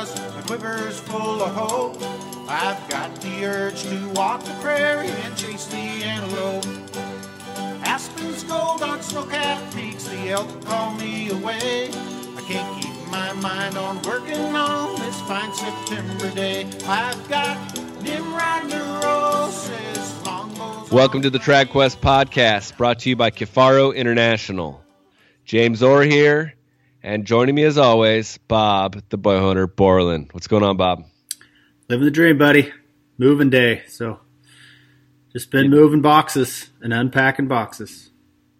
trust, my quiver's full of hope. I've got the urge to walk the prairie and chase the antelope. Aspens gold on snow-capped peaks, the elk call me away. I can't keep my mind on working on this fine September day. I've got Nimrod neurosis. Welcome to the Trad Quest podcast, brought to you by Kifaru International. James Orr here, and joining me as always, Bob, the boy hunter Borland. What's going on, Bob? Living the dream, buddy. Moving day. So just been moving boxes and unpacking boxes.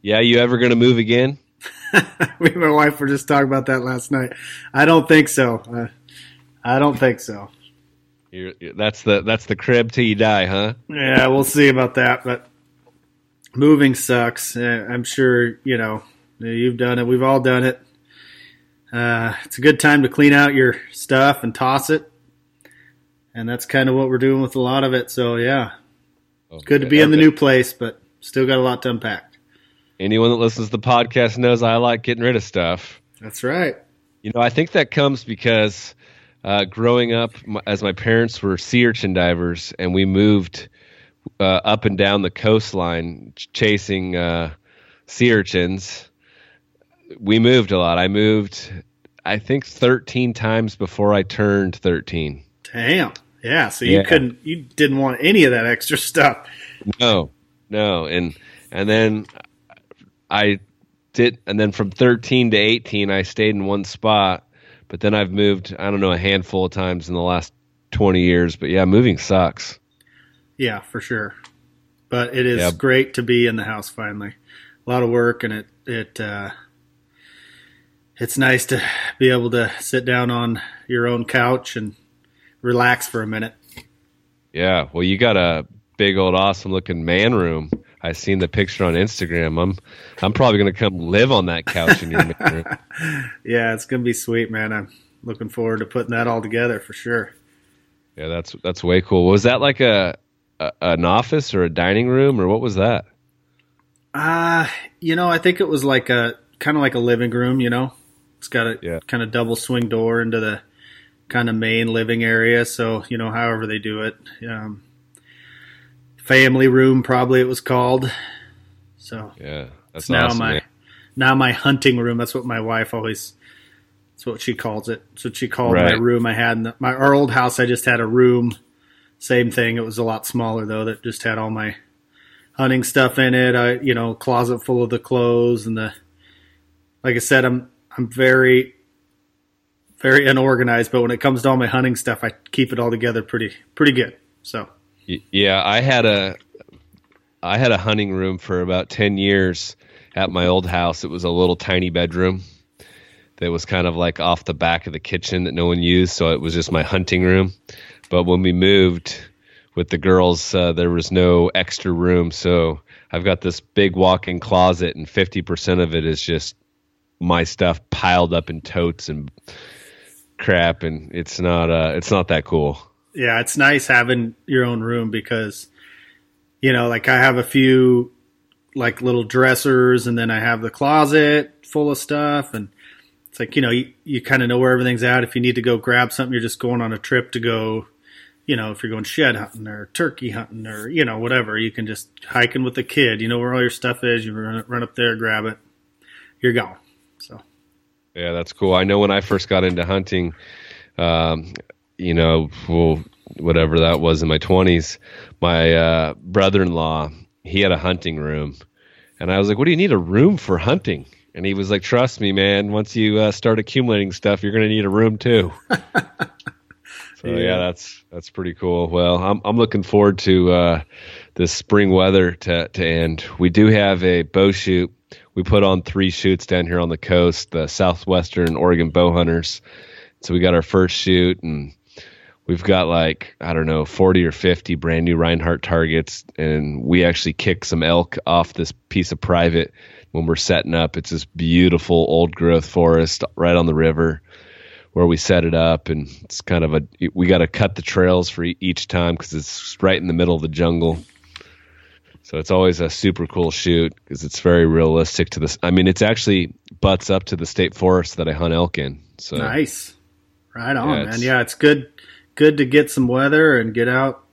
Yeah, you ever going to move again? Me and my wife were just talking about that last night. I don't think so. Uh, I don't think so. You're, that's the that's the crib till you die, huh? Yeah, we'll see about that. But moving sucks. Uh, I'm sure you know you've done it. We've all done it. Uh, it's a good time to clean out your stuff and toss it, and that's kind of what we're doing with a lot of it. So yeah, It's good to be in the new place, but still got a lot to unpack. Anyone that listens to the podcast knows I like getting rid of stuff. That's right. You know, I think that comes because uh, growing up, as my parents were sea urchin divers, and we moved uh, up and down the coastline chasing uh, sea urchins. We moved a lot. I moved, I think, 13 times before I turned 13. Damn. Yeah. So you Yeah. couldn't, you didn't want any of that extra stuff. No, no, and and then I did, and then from 13 to 18, I stayed in one spot. But then I've moved, I don't know, a handful of times in the last 20 years. But yeah, moving sucks. Yeah, for sure. But it is Yeah. great to be in the house finally. A lot of work, and it it uh, it's nice to be able to sit down on your own couch and relax for a minute. Yeah, well, you got a big old awesome looking man room. I seen the picture on Instagram. I'm I'm probably gonna come live on that couch in your man room. Yeah, it's gonna be sweet, man. I'm looking forward to putting that all together for sure. Yeah, that's that's way cool. Was that like a, a an office or a dining room or what was that? Uh, you know, I think it was like a kind of like a living room, you know. It's got a Yeah. kind of double swing door into the kind of main living area, so, you know, however they do it. Um family room probably it was called. So, Yeah, that's it's now awesome. my man. now my hunting room. That's what my wife always that's what she calls it. That's what she called my Right. room I had in the, my our old house I just had a room. Same thing. It was a lot smaller though that just had all my hunting stuff in it. I you know, closet full of the clothes and the like I said, I'm I'm very very unorganized, but when it comes to all my hunting stuff, I keep it all together pretty pretty good. So Yeah, I had a I had a hunting room for about 10 years at my old house. It was a little tiny bedroom that was kind of like off the back of the kitchen that no one used, so it was just my hunting room. But when we moved with the girls, uh, there was no extra room, so I've got this big walk-in closet and 50% of it is just my stuff piled up in totes and crap and it's not uh it's not that cool. yeah, it's nice having your own room because, you know, like I have a few like little dressers and then I have the closet full of stuff and it's like, you know, you, you kind of know where everything's at. If you need to go grab something, you're just going on a trip to go, you know, if you're going shed hunting or turkey hunting or, you know, whatever, you can just hiking with the kid. You know where all your stuff is. You run, run up there, grab it. You're gone. Yeah, that's cool. I know when I first got into hunting, um, you know, well, whatever that was in my twenties, my uh, brother-in-law he had a hunting room, and I was like, "What do you need a room for hunting?" And he was like, "Trust me, man. Once you uh, start accumulating stuff, you're going to need a room too." so yeah. Yeah. that's that's pretty cool. Well, I'm I'm looking forward to uh, this spring weather to to end. We do have a bow shoot. We put on three shoots down here on the coast, the Southwestern Oregon Bow Hunters. So we got our first shoot, and we've got like I don't know, forty or fifty brand new Rinehart targets, and we actually kick some elk off this piece of private when we're setting up. It's this beautiful old growth forest right on the river where we set it up, and it's kind of a we got to cut the trails for each time because it's right in the middle of the jungle. So it's always a super cool shoot because it's very realistic to this. I mean, it's actually butts up to the state forest that I hunt elk in. So nice. Right on, Yeah, man. Yeah, it's good good to get some weather and get out,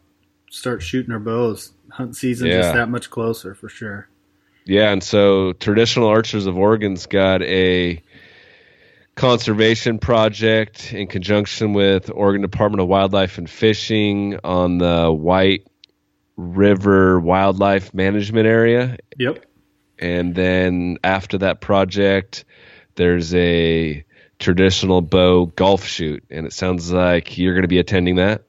start shooting our bows. Hunt season Yeah. just that much closer for sure. Yeah, and so Traditional Archers of Oregon's got a conservation project in conjunction with Oregon Department of Wildlife and Fishing on the White River Wildlife Management Area. Yep. And then after that project, there's a traditional bow golf shoot. And it sounds like you're going to be attending that.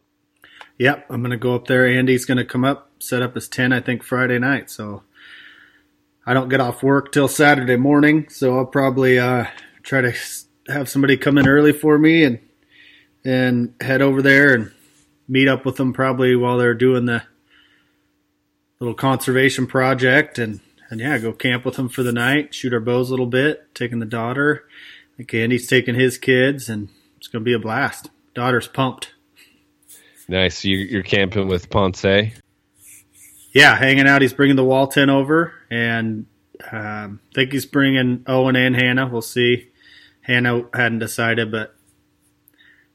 Yep. I'm gonna go up there. Andy's gonna come up, set up his tent, I think Friday night. So I don't get off work till Saturday morning, so I'll probably uh, try to have somebody come in early for me and and head over there and meet up with them probably while they're doing the little conservation project and and yeah, go camp with them for the night, shoot our bows a little bit, taking the daughter. Think Andy's taking his kids, and it's gonna be a blast. Daughter's pumped. Nice. You, you're camping with Ponce. yeah, hanging out. He's bringing the wall tent over, and um, I think he's bringing Owen and Hannah. We'll see. Hannah hadn't decided, but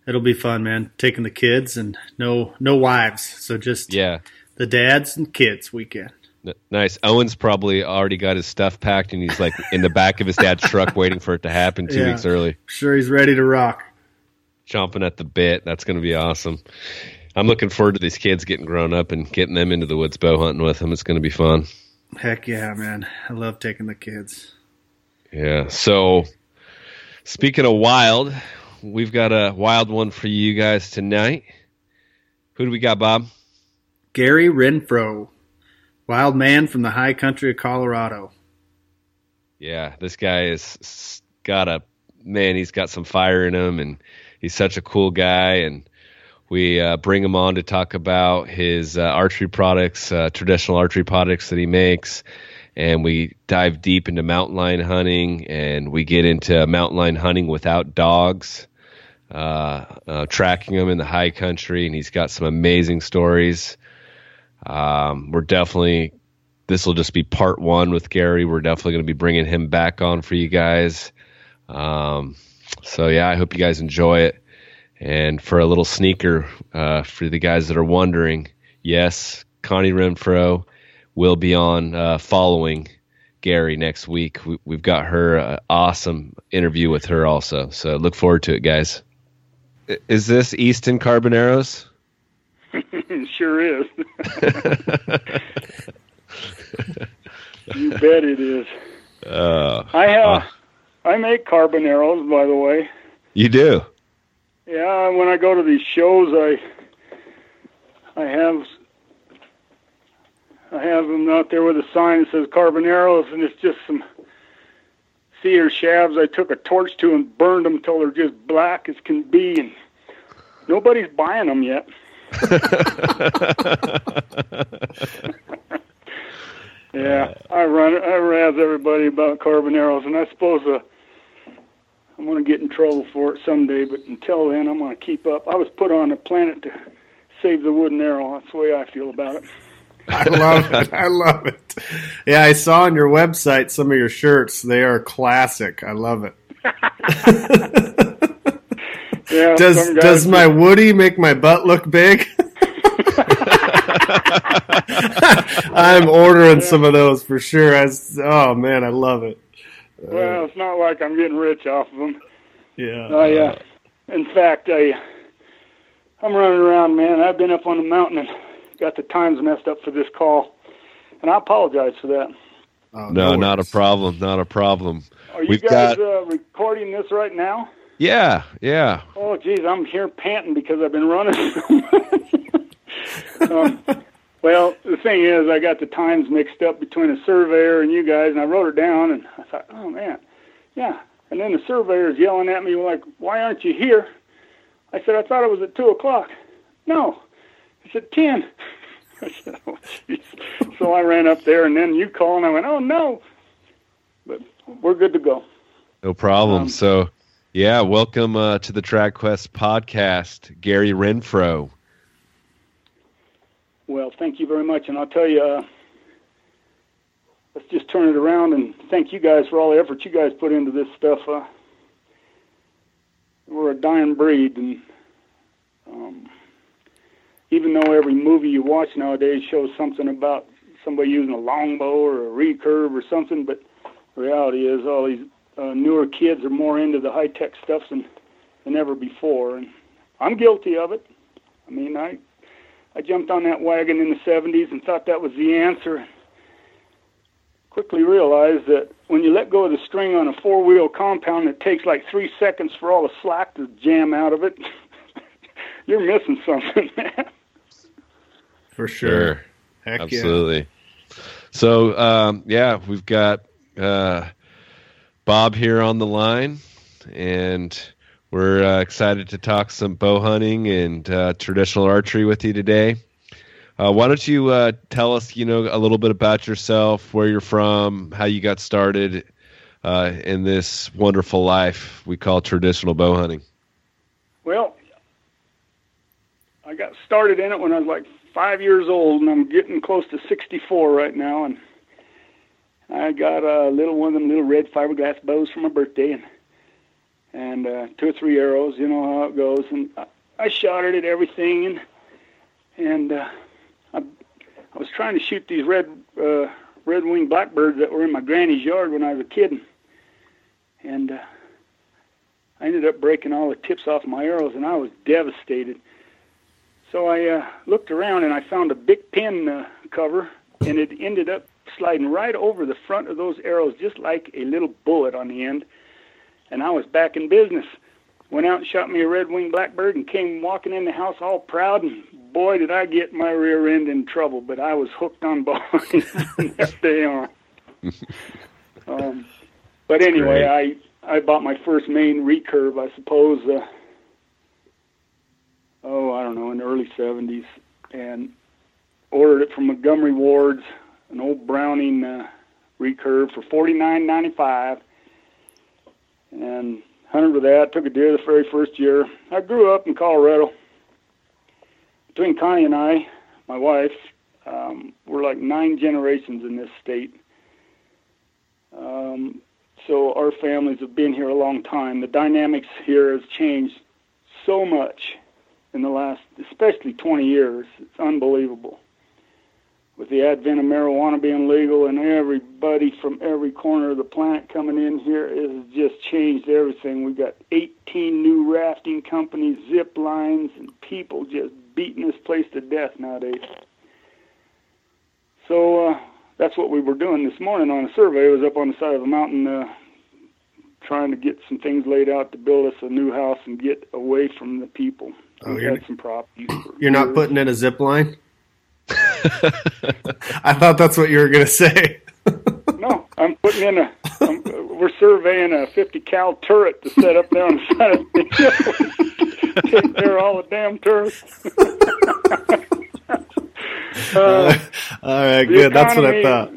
it'll be fun, man. Taking the kids and no no wives, so just Yeah. The dads and kids weekend. N- Nice. Owen's probably already got his stuff packed and he's like in the back of his dad's truck waiting for it to happen two Yeah. weeks early. Sure, he's ready to rock. chomping at the bit. That's going to be awesome. I'm looking forward to these kids getting grown up and getting them into the woods bow hunting with them. It's going to be fun. Heck yeah, man! I love taking the kids. Yeah. So, speaking of wild, we've got a wild one for you guys tonight. Who do we got, Bob? Gary Renfro, wild man from the high country of Colorado. Yeah, this guy is s- got a man. He's got some fire in him, and he's such a cool guy. And we uh, bring him on to talk about his uh, archery products, uh, traditional archery products that he makes, and we dive deep into mountain lion hunting, and we get into mountain lion hunting without dogs, uh, uh, tracking them in the high country, and he's got some amazing stories. Um, we're definitely this will just be part one with Gary. We're definitely going to be bringing him back on for you guys. Um, so yeah, I hope you guys enjoy it. And for a little sneaker, uh, for the guys that are wondering, yes, Connie Renfro will be on uh, following Gary next week. We, we've got her uh, awesome interview with her also. So look forward to it, guys. Is this Easton Carboneros? sure is. you bet it is. Uh, I have. Uh. I make carboneros, by the way. you do. Yeah, when I go to these shows, I I have I have them out there with a sign that says carboneros, and it's just some cedar shabs I took a torch to and burned them till they're just black as can be, and nobody's buying them yet. yeah, I run I razz everybody about carboneros, and I suppose uh, I'm going to get in trouble for it someday. But until then, I'm going to keep up. I was put on the planet to save the wooden arrow. That's the way I feel about it. I love it. I love it. Yeah, I saw on your website some of your shirts. They are classic. I love it. Yeah, Does does my Woody make my butt look big? I'm ordering some of those for sure. I s oh man, I love it. Well, it's not like I'm getting rich off of them. Yeah. I, uh, in fact, I, I'm running around, man. I've been up on the mountain and got the times messed up for this call, and I apologize for that. Oh, No, not a problem. Not a problem. Are you We've guys got- uh, recording this right now? Yeah, yeah. Oh, geez, I'm here panting because I've been running so much. um, well, the thing is, I got the times mixed up between a surveyor and you guys, and I wrote it down, and I thought, oh man, yeah. And then the surveyor's yelling at me like, "Why aren't you here?" I said, "I thought it was at two o'clock." No, it's at ten. I said, "Oh, jeez." So I ran up there, and then you called, and I went, "Oh no," but we're good to go. No problem. Um, so, yeah, welcome uh, to the Trad Quest podcast, Gary Renfro. Well, thank you very much, and I'll tell you, uh, let's just turn it around and thank you guys for all the effort you guys put into this stuff. Uh, we're a dying breed, and um, even though every movie you watch nowadays shows something about somebody using a longbow or a recurve or something, but reality is all these uh, newer kids are more into the high tech stuff than than ever before, and I'm guilty of it. I mean, I I jumped on that wagon in the 70s and thought that was the answer. Quickly realized that when you let go of the string on a four-wheel compound, it takes like three seconds for all the slack to jam out of it. You're missing something, man. For sure. Heck Absolutely. Yeah. So, um, yeah, we've got uh, Bob here on the line, and we're uh, excited to talk some bow hunting and uh, traditional archery with you today. Uh, why don't you uh, tell us, you know, a little bit about yourself, where you're from, how you got started uh, in this wonderful life we call traditional bow hunting? Well, I got started in it when I was like five years old, and I'm getting close to 64 right now, and I got a little one of them little red fiberglass bows for my birthday, and and uh, two or three arrows. You know how it goes. And I, I shot it at everything, and and uh, I, I was trying to shoot these red uh, red winged blackbirds that were in my granny's yard when I was a kid, and uh, I ended up breaking all the tips off my arrows, and I was devastated. So I uh, looked around and I found a big pin uh, cover, and it ended up sliding right over the front of those arrows, just like a little bullet on the end and I was back in business. Went out and shot me a red-winged blackbird and came walking in the house all proud. And boy, did I get my rear end in trouble! But I was hooked on from that day on. um, but anyway, I I bought my first main recurve, I suppose. Uh, oh, I don't know, in the early '70s, and ordered it from Montgomery Ward's, an old Browning uh, recurve for forty nine ninety five and hunted with that. Took a deer the very first year. I grew up in Colorado. Between Connie and I, my wife, um, we're like nine generations in this state. Um, so our families have been here a long time. The dynamics here has changed so much in the last, especially 20 years. It's unbelievable with the advent of marijuana being legal and everybody from every corner of the planet coming in here, it has just changed everything. We've got 18 new rafting companies, zip lines, and people just beating this place to death nowadays. So uh, that's what we were doing this morning on a survey. I was up on the side of a mountain uh, trying to get some things laid out to build us a new house and get away from the people. Oh, we had some. You're not putting in a zip line? I thought that's what you were going to say. no, I'm putting in a. I'm, we're surveying a 50 cal turret to set up there on the side of the hill. Take care of all the damn turrets. uh, all right, good. Economy, that's what I thought.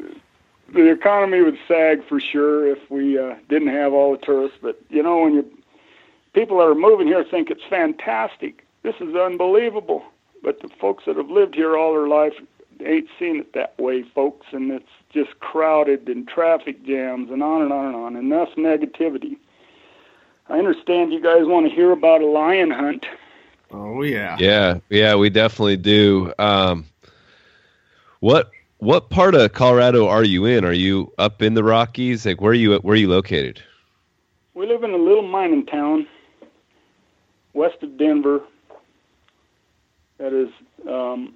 The economy would sag for sure if we uh, didn't have all the tourists. But you know, when you people that are moving here think it's fantastic. This is unbelievable. But the folks that have lived here all their life ain't seen it that way, folks, and it's just crowded and traffic jams and on and on and on. Enough negativity. I understand you guys want to hear about a lion hunt. Oh yeah. Yeah, yeah, we definitely do. Um, what what part of Colorado are you in? Are you up in the Rockies? Like where are you where are you located? We live in a little mining town west of Denver, that is um,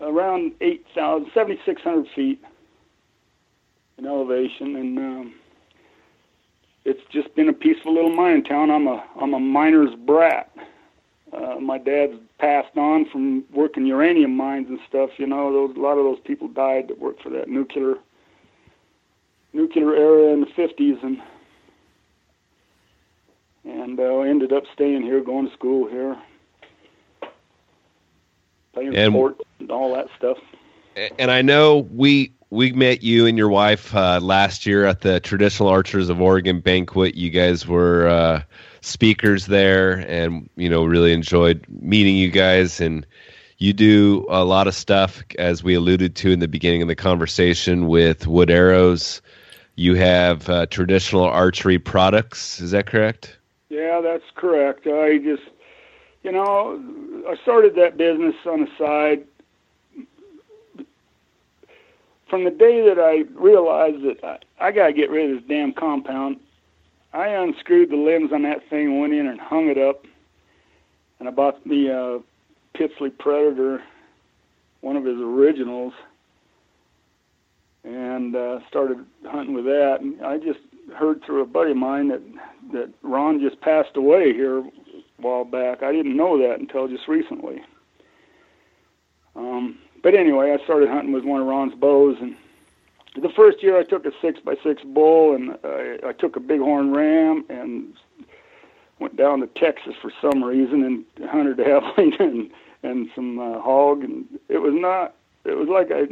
around 8,000, 7,600 feet in elevation, and um, it's just been a peaceful little mining town. I'm a I'm a miner's brat. Uh, my dad's passed on from working uranium mines and stuff. You know, those, a lot of those people died that worked for that nuclear nuclear era in the 50s, and and uh, ended up staying here, going to school here playing and, sports and all that stuff. And I know we we met you and your wife uh, last year at the Traditional Archers of Oregon banquet. You guys were uh, speakers there, and you know really enjoyed meeting you guys. And you do a lot of stuff, as we alluded to in the beginning of the conversation, with wood arrows. You have uh, traditional archery products. Is that correct? Yeah, that's correct. I just, you know, I started that business on the side. From the day that I realized that I, I got to get rid of this damn compound, I unscrewed the limbs on that thing, went in and hung it up, and I bought the uh, Pitsley Predator, one of his originals, and uh, started hunting with that. And I just heard through a buddy of mine that that Ron just passed away here while back. I didn't know that until just recently. Um, but anyway, I started hunting with one of Ron's bows, and the first year I took a six by six bull, and I, I took a bighorn ram, and went down to Texas for some reason and hunted heavily and and some uh, hog, and it was not. It was like I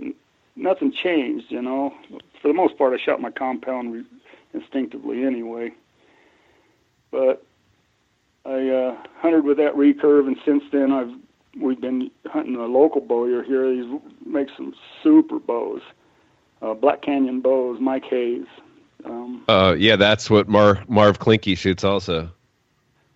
nothing changed, you know. For the most part, I shot my compound re- instinctively anyway. But I uh, hunted with that recurve, and since then I've we've been hunting a local bowyer here. He makes some super bows, uh, Black Canyon bows. Mike Hayes. Um, uh, yeah, that's what Mar- Marv Clyncke shoots also.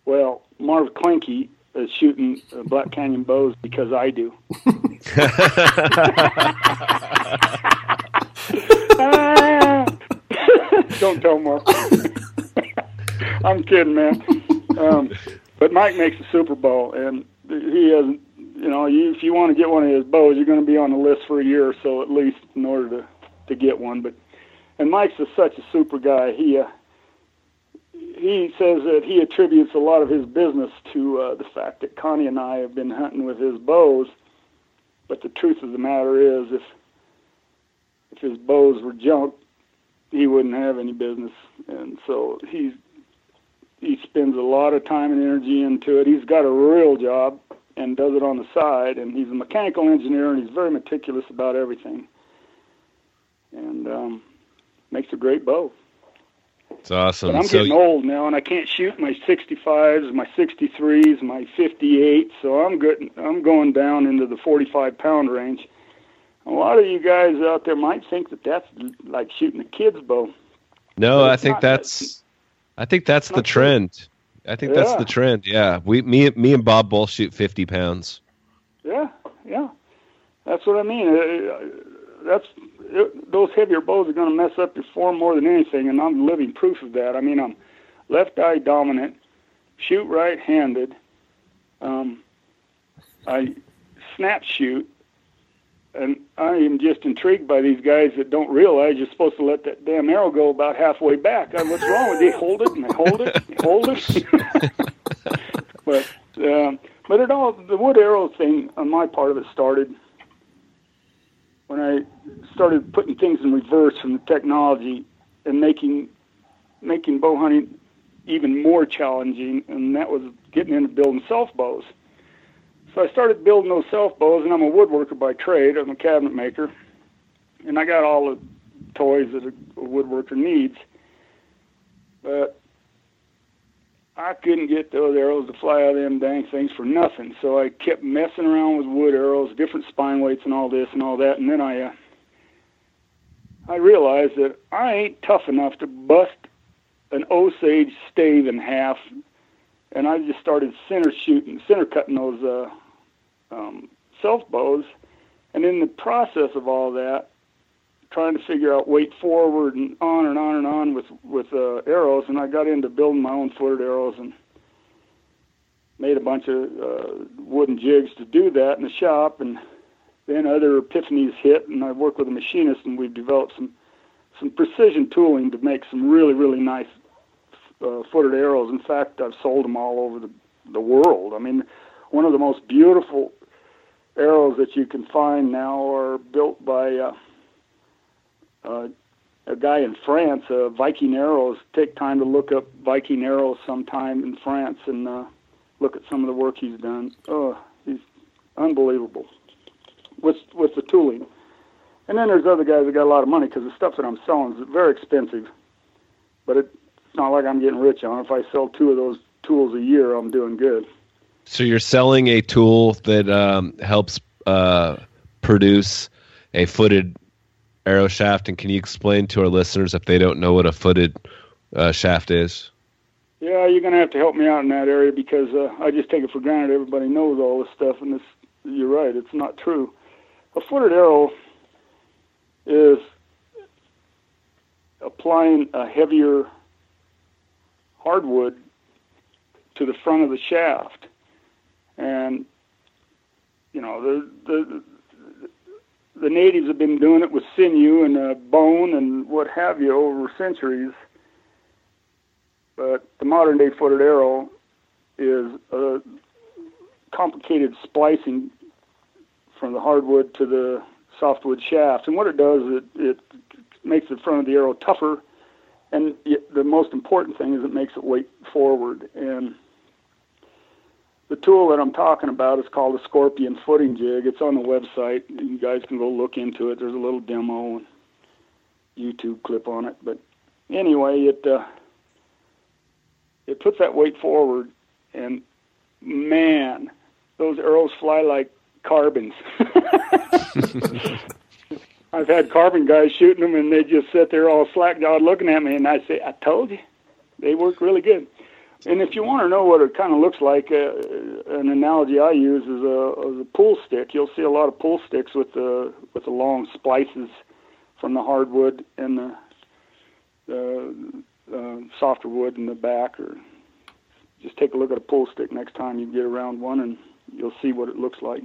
Well, Marv Clyncke is shooting uh, Black Canyon bows because I do. Don't tell Marv. I'm kidding, man. Um, but Mike makes a Super Bowl, and he has, you know, you, if you want to get one of his bows, you're going to be on the list for a year or so at least in order to to get one. But and Mike's is such a super guy. He uh, he says that he attributes a lot of his business to uh, the fact that Connie and I have been hunting with his bows. But the truth of the matter is, if if his bows were junk, he wouldn't have any business. And so he's he spends a lot of time and energy into it. He's got a real job and does it on the side. And he's a mechanical engineer and he's very meticulous about everything. And um, makes a great bow. It's awesome. But I'm so, getting old now, and I can't shoot my 65s, my 63s, my 58s. So I'm good. I'm going down into the 45 pound range. A lot of you guys out there might think that that's like shooting a kid's bow. No, I think that's. I think that's the trend. I think yeah. that's the trend. Yeah, we, me, me and Bob both shoot 50 pounds. Yeah, yeah, that's what I mean. Uh, that's it, those heavier bows are going to mess up your form more than anything, and I'm living proof of that. I mean, I'm left eye dominant, shoot right-handed. Um, I snap shoot, and I am just intrigued by these guys that don't realize you're supposed to let that damn arrow go about halfway back. I, what's wrong with you? Hold it and they hold it, and hold it. but um, but it all the wood arrow thing on my part of it started when I started putting things in reverse from the technology and making making bow hunting even more challenging, and that was getting into building self bows. So I started building those self bows, and I'm a woodworker by trade. I'm a cabinet maker, and I got all the toys that a woodworker needs. But I couldn't get those arrows to fly out of them dang things for nothing. So I kept messing around with wood arrows, different spine weights, and all this and all that. And then I, uh, I realized that I ain't tough enough to bust an Osage stave in half. And I just started center shooting, center cutting those uh, um, self bows. And in the process of all that, trying to figure out weight forward and on and on and on with with uh, arrows, and I got into building my own footed arrows and made a bunch of uh, wooden jigs to do that in the shop, and then other epiphanies hit, and I worked with a machinist, and we've developed some some precision tooling to make some really really nice uh, footed arrows. In fact, I've sold them all over the the world. I mean, one of the most beautiful arrows that you can find now are built by uh, uh, a guy in France, uh, Viking Arrows. Take time to look up Viking Arrows sometime in France and uh, look at some of the work he's done. Oh, he's unbelievable with with the tooling. And then there's other guys that got a lot of money because the stuff that I'm selling is very expensive, but it's not like I'm getting rich on. it. If I sell two of those tools a year, I'm doing good. So you're selling a tool that um, helps uh, produce a footed arrow shaft, and can you explain to our listeners if they don't know what a footed uh, shaft is? Yeah, you're gonna have to help me out in that area because uh, I just take it for granted everybody knows all this stuff, and you're right, it's not true. A footed arrow is applying a heavier hardwood to the front of the shaft, and you know the the the natives have been doing it with sinew and uh, bone and what have you over centuries. But the modern day footed arrow is a complicated splicing from the hardwood to the softwood shaft. And what it does, it, it makes the front of the arrow tougher. And the most important thing is it makes it weight forward. And the tool that I'm talking about is called a Scorpion footing jig. It's on the website. You guys can go look into it. There's a little demo and YouTube clip on it. But anyway, it uh, it puts that weight forward, and man, those arrows fly like carbons. I've had carbon guys shooting them, and they just sit there all slack jawed looking at me, and I say, "I told you, they work really good." And if you want to know what it kind of looks like, uh, an analogy I use is a, is a pool stick. You'll see a lot of pool sticks with the with the long splices from the hardwood and the, the uh, softer wood in the back. Or just take a look at a pool stick next time you get around one, and you'll see what it looks like.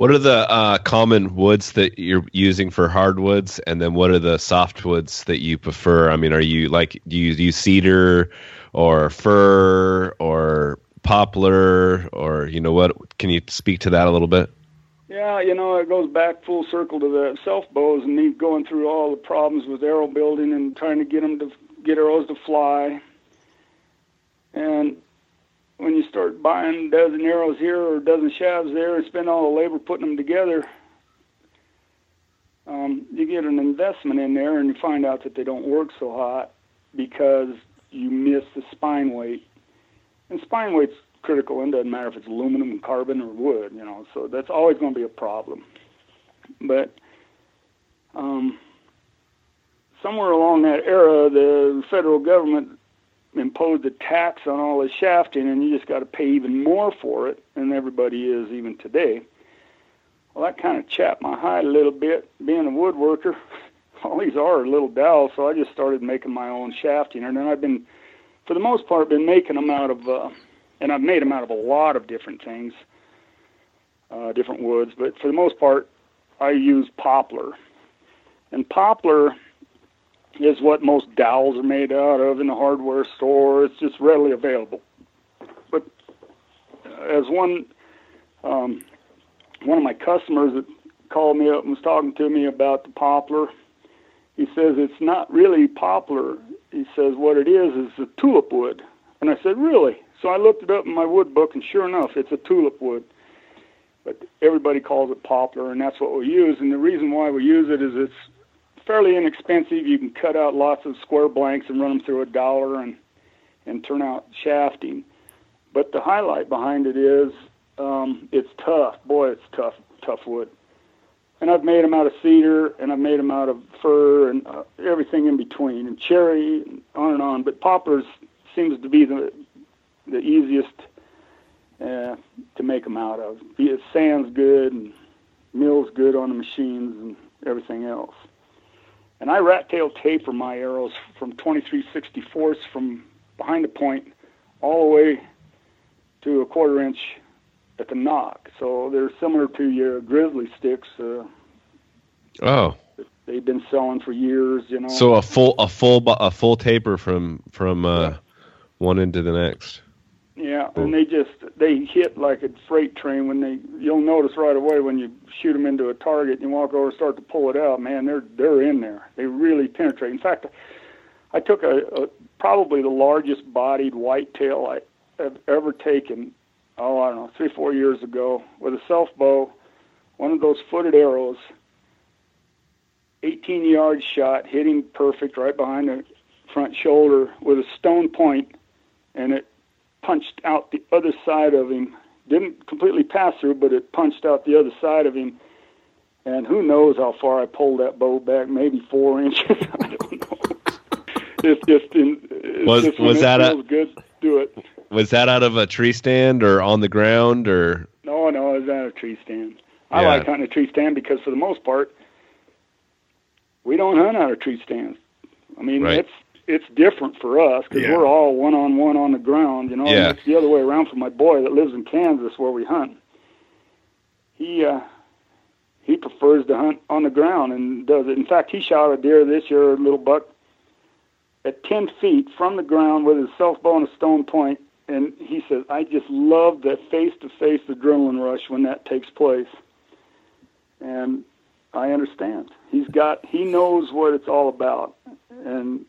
What are the uh, common woods that you're using for hardwoods, and then what are the softwoods that you prefer? I mean, are you like do you use cedar? or fir or poplar or you know what can you speak to that a little bit yeah you know it goes back full circle to the self bows and me going through all the problems with arrow building and trying to get them to get arrows to fly and when you start buying a dozen arrows here or a dozen shafts there and spend all the labor putting them together um, you get an investment in there and you find out that they don't work so hot because you miss the spine weight. And spine weight's critical, and doesn't matter if it's aluminum, carbon, or wood. You know, so that's always going to be a problem. But um, somewhere along that era, the federal government imposed a tax on all the shafting, and you just got to pay even more for it than everybody is even today. Well, that kind of chapped my hide a little bit, being a woodworker. all these are little dowels, so I just started making my own shafting, and then I've been, for the most part, been making them out of, uh, and I've made them out of a lot of different things, uh, different woods, but for the most part, I use poplar, and poplar is what most dowels are made out of in the hardware store. It's just readily available. But as one um, one of my customers that called me up and was talking to me about the poplar he says it's not really poplar. He says what it is is a tulip wood. And I said, really? So I looked it up in my wood book, and sure enough, it's a tulip wood. But everybody calls it poplar, and that's what we use. And the reason why we use it is it's fairly inexpensive. You can cut out lots of square blanks and run them through a dollar and and turn out shafting. But the highlight behind it is um, it's tough. Boy, it's tough, tough wood and I've made them out of cedar, and I've made them out of fir, and uh, everything in between, and cherry, and on and on. But poplars seems to be the the easiest uh, to make them out of. It sands good and mills good on the machines and everything else. And I rat tail taper my arrows from 23 64ths from behind the point all the way to a quarter inch at the nock. So they're similar to your grizzly sticks. Uh, oh. They've been selling for years, you know. So a full a full a full taper from from uh, yeah. one end to the next. Yeah, and they just they hit like a freight train when they you'll notice right away when you shoot them into a target and you walk over and start to pull it out. Man, they're they're in there. They really penetrate. In fact, I took a, a probably the largest bodied whitetail I have ever taken oh, I don't know, three, four years ago with a self bow, one of those footed arrows, 18 yard shot, hitting perfect right behind the front shoulder with a stone point, and it punched out the other side of him. Didn't completely pass through, but it punched out the other side of him. And who knows how far I pulled that bow back? Maybe four inches. I don't know. it's just, in, it's was just was that a good? do it. was that out of a tree stand or on the ground or? No, no, it was out of a tree stand. I Yeah. like hunting a tree stand because for the most part, we don't hunt out of tree stands. I mean, Right. it's it's different for us because Yeah. we're all one on one on the ground. You know, Yeah. it's the other way around for my boy that lives in Kansas where we hunt. He uh, he prefers to hunt on the ground and does it. In fact, he shot a deer this year, a little buck, at ten feet from the ground with his self bow and a stone point. And he says, "I just love that face-to-face adrenaline rush when that takes place." And I understand. He's got he knows what it's all about. And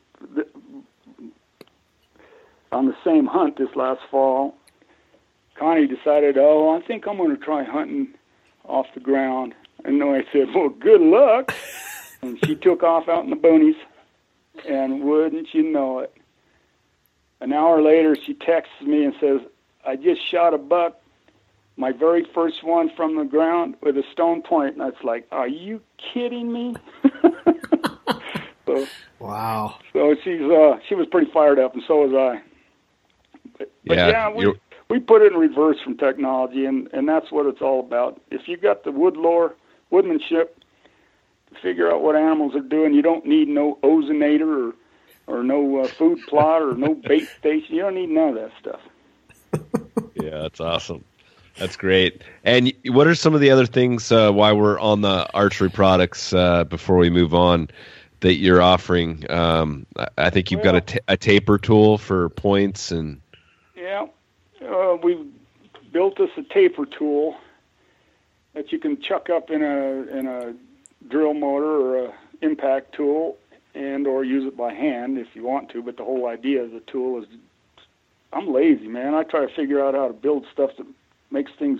on the same hunt this last fall, Connie decided, "Oh, I think I'm going to try hunting off the ground." And I said, "Well, good luck." and she took off out in the boonies, and wouldn't you know it? An hour later, she texts me and says, "I just shot a buck my very first one from the ground with a stone point. and it's like, are you kidding me? so, Wow. so she's uh, she was pretty fired up, and so was I. But, Yeah, yeah, we we put it in reverse from technology, and and that's what it's all about. If you got the wood lore, woodmanship to figure out what animals are doing, you don't need no ozonator or or no uh, food plot or no bait station. You don't need none of that stuff. Yeah, that's awesome. That's great. And what are some of the other things uh, while we're on the archery products uh, before we move on that you're offering? Um, I- think you've got Well- ta- a taper tool for points and Yeah, uh, we built us a taper tool that you can chuck up in a in a drill motor or a impact tool, and or use it by hand if you want to. But the whole idea of the tool is, I'm lazy, man. I try to figure out how to build stuff that makes things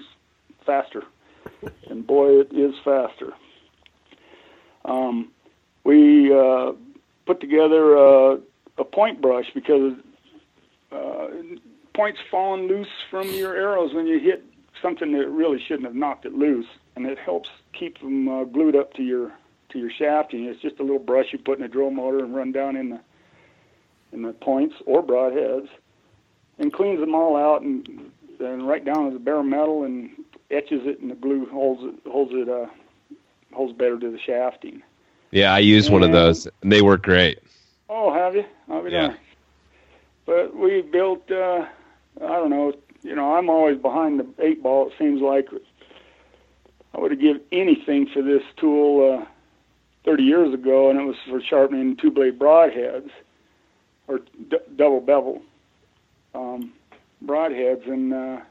faster, and boy, it is faster. Um, we uh, put together a, a point brush because uh, points falling loose from your arrows when you hit something that really shouldn't have knocked it loose, and it helps keep them uh, glued up to your to your shafting. It's just a little brush you put in a drill motor and run down in the in the points or broadheads, and cleans them all out and then right down to the bare metal and etches it, and the glue holds it holds it uh, holds better to the shafting. yeah, I use one of those and they work great. Oh, have you? I'll be Yeah. darned. But we built. Uh, I don't know. You know, I'm always behind the eight ball. It seems like I would have given anything for this tool uh, 30 years ago, and it was for sharpening two blade broadheads or d- double bevel um, broadheads, and uh,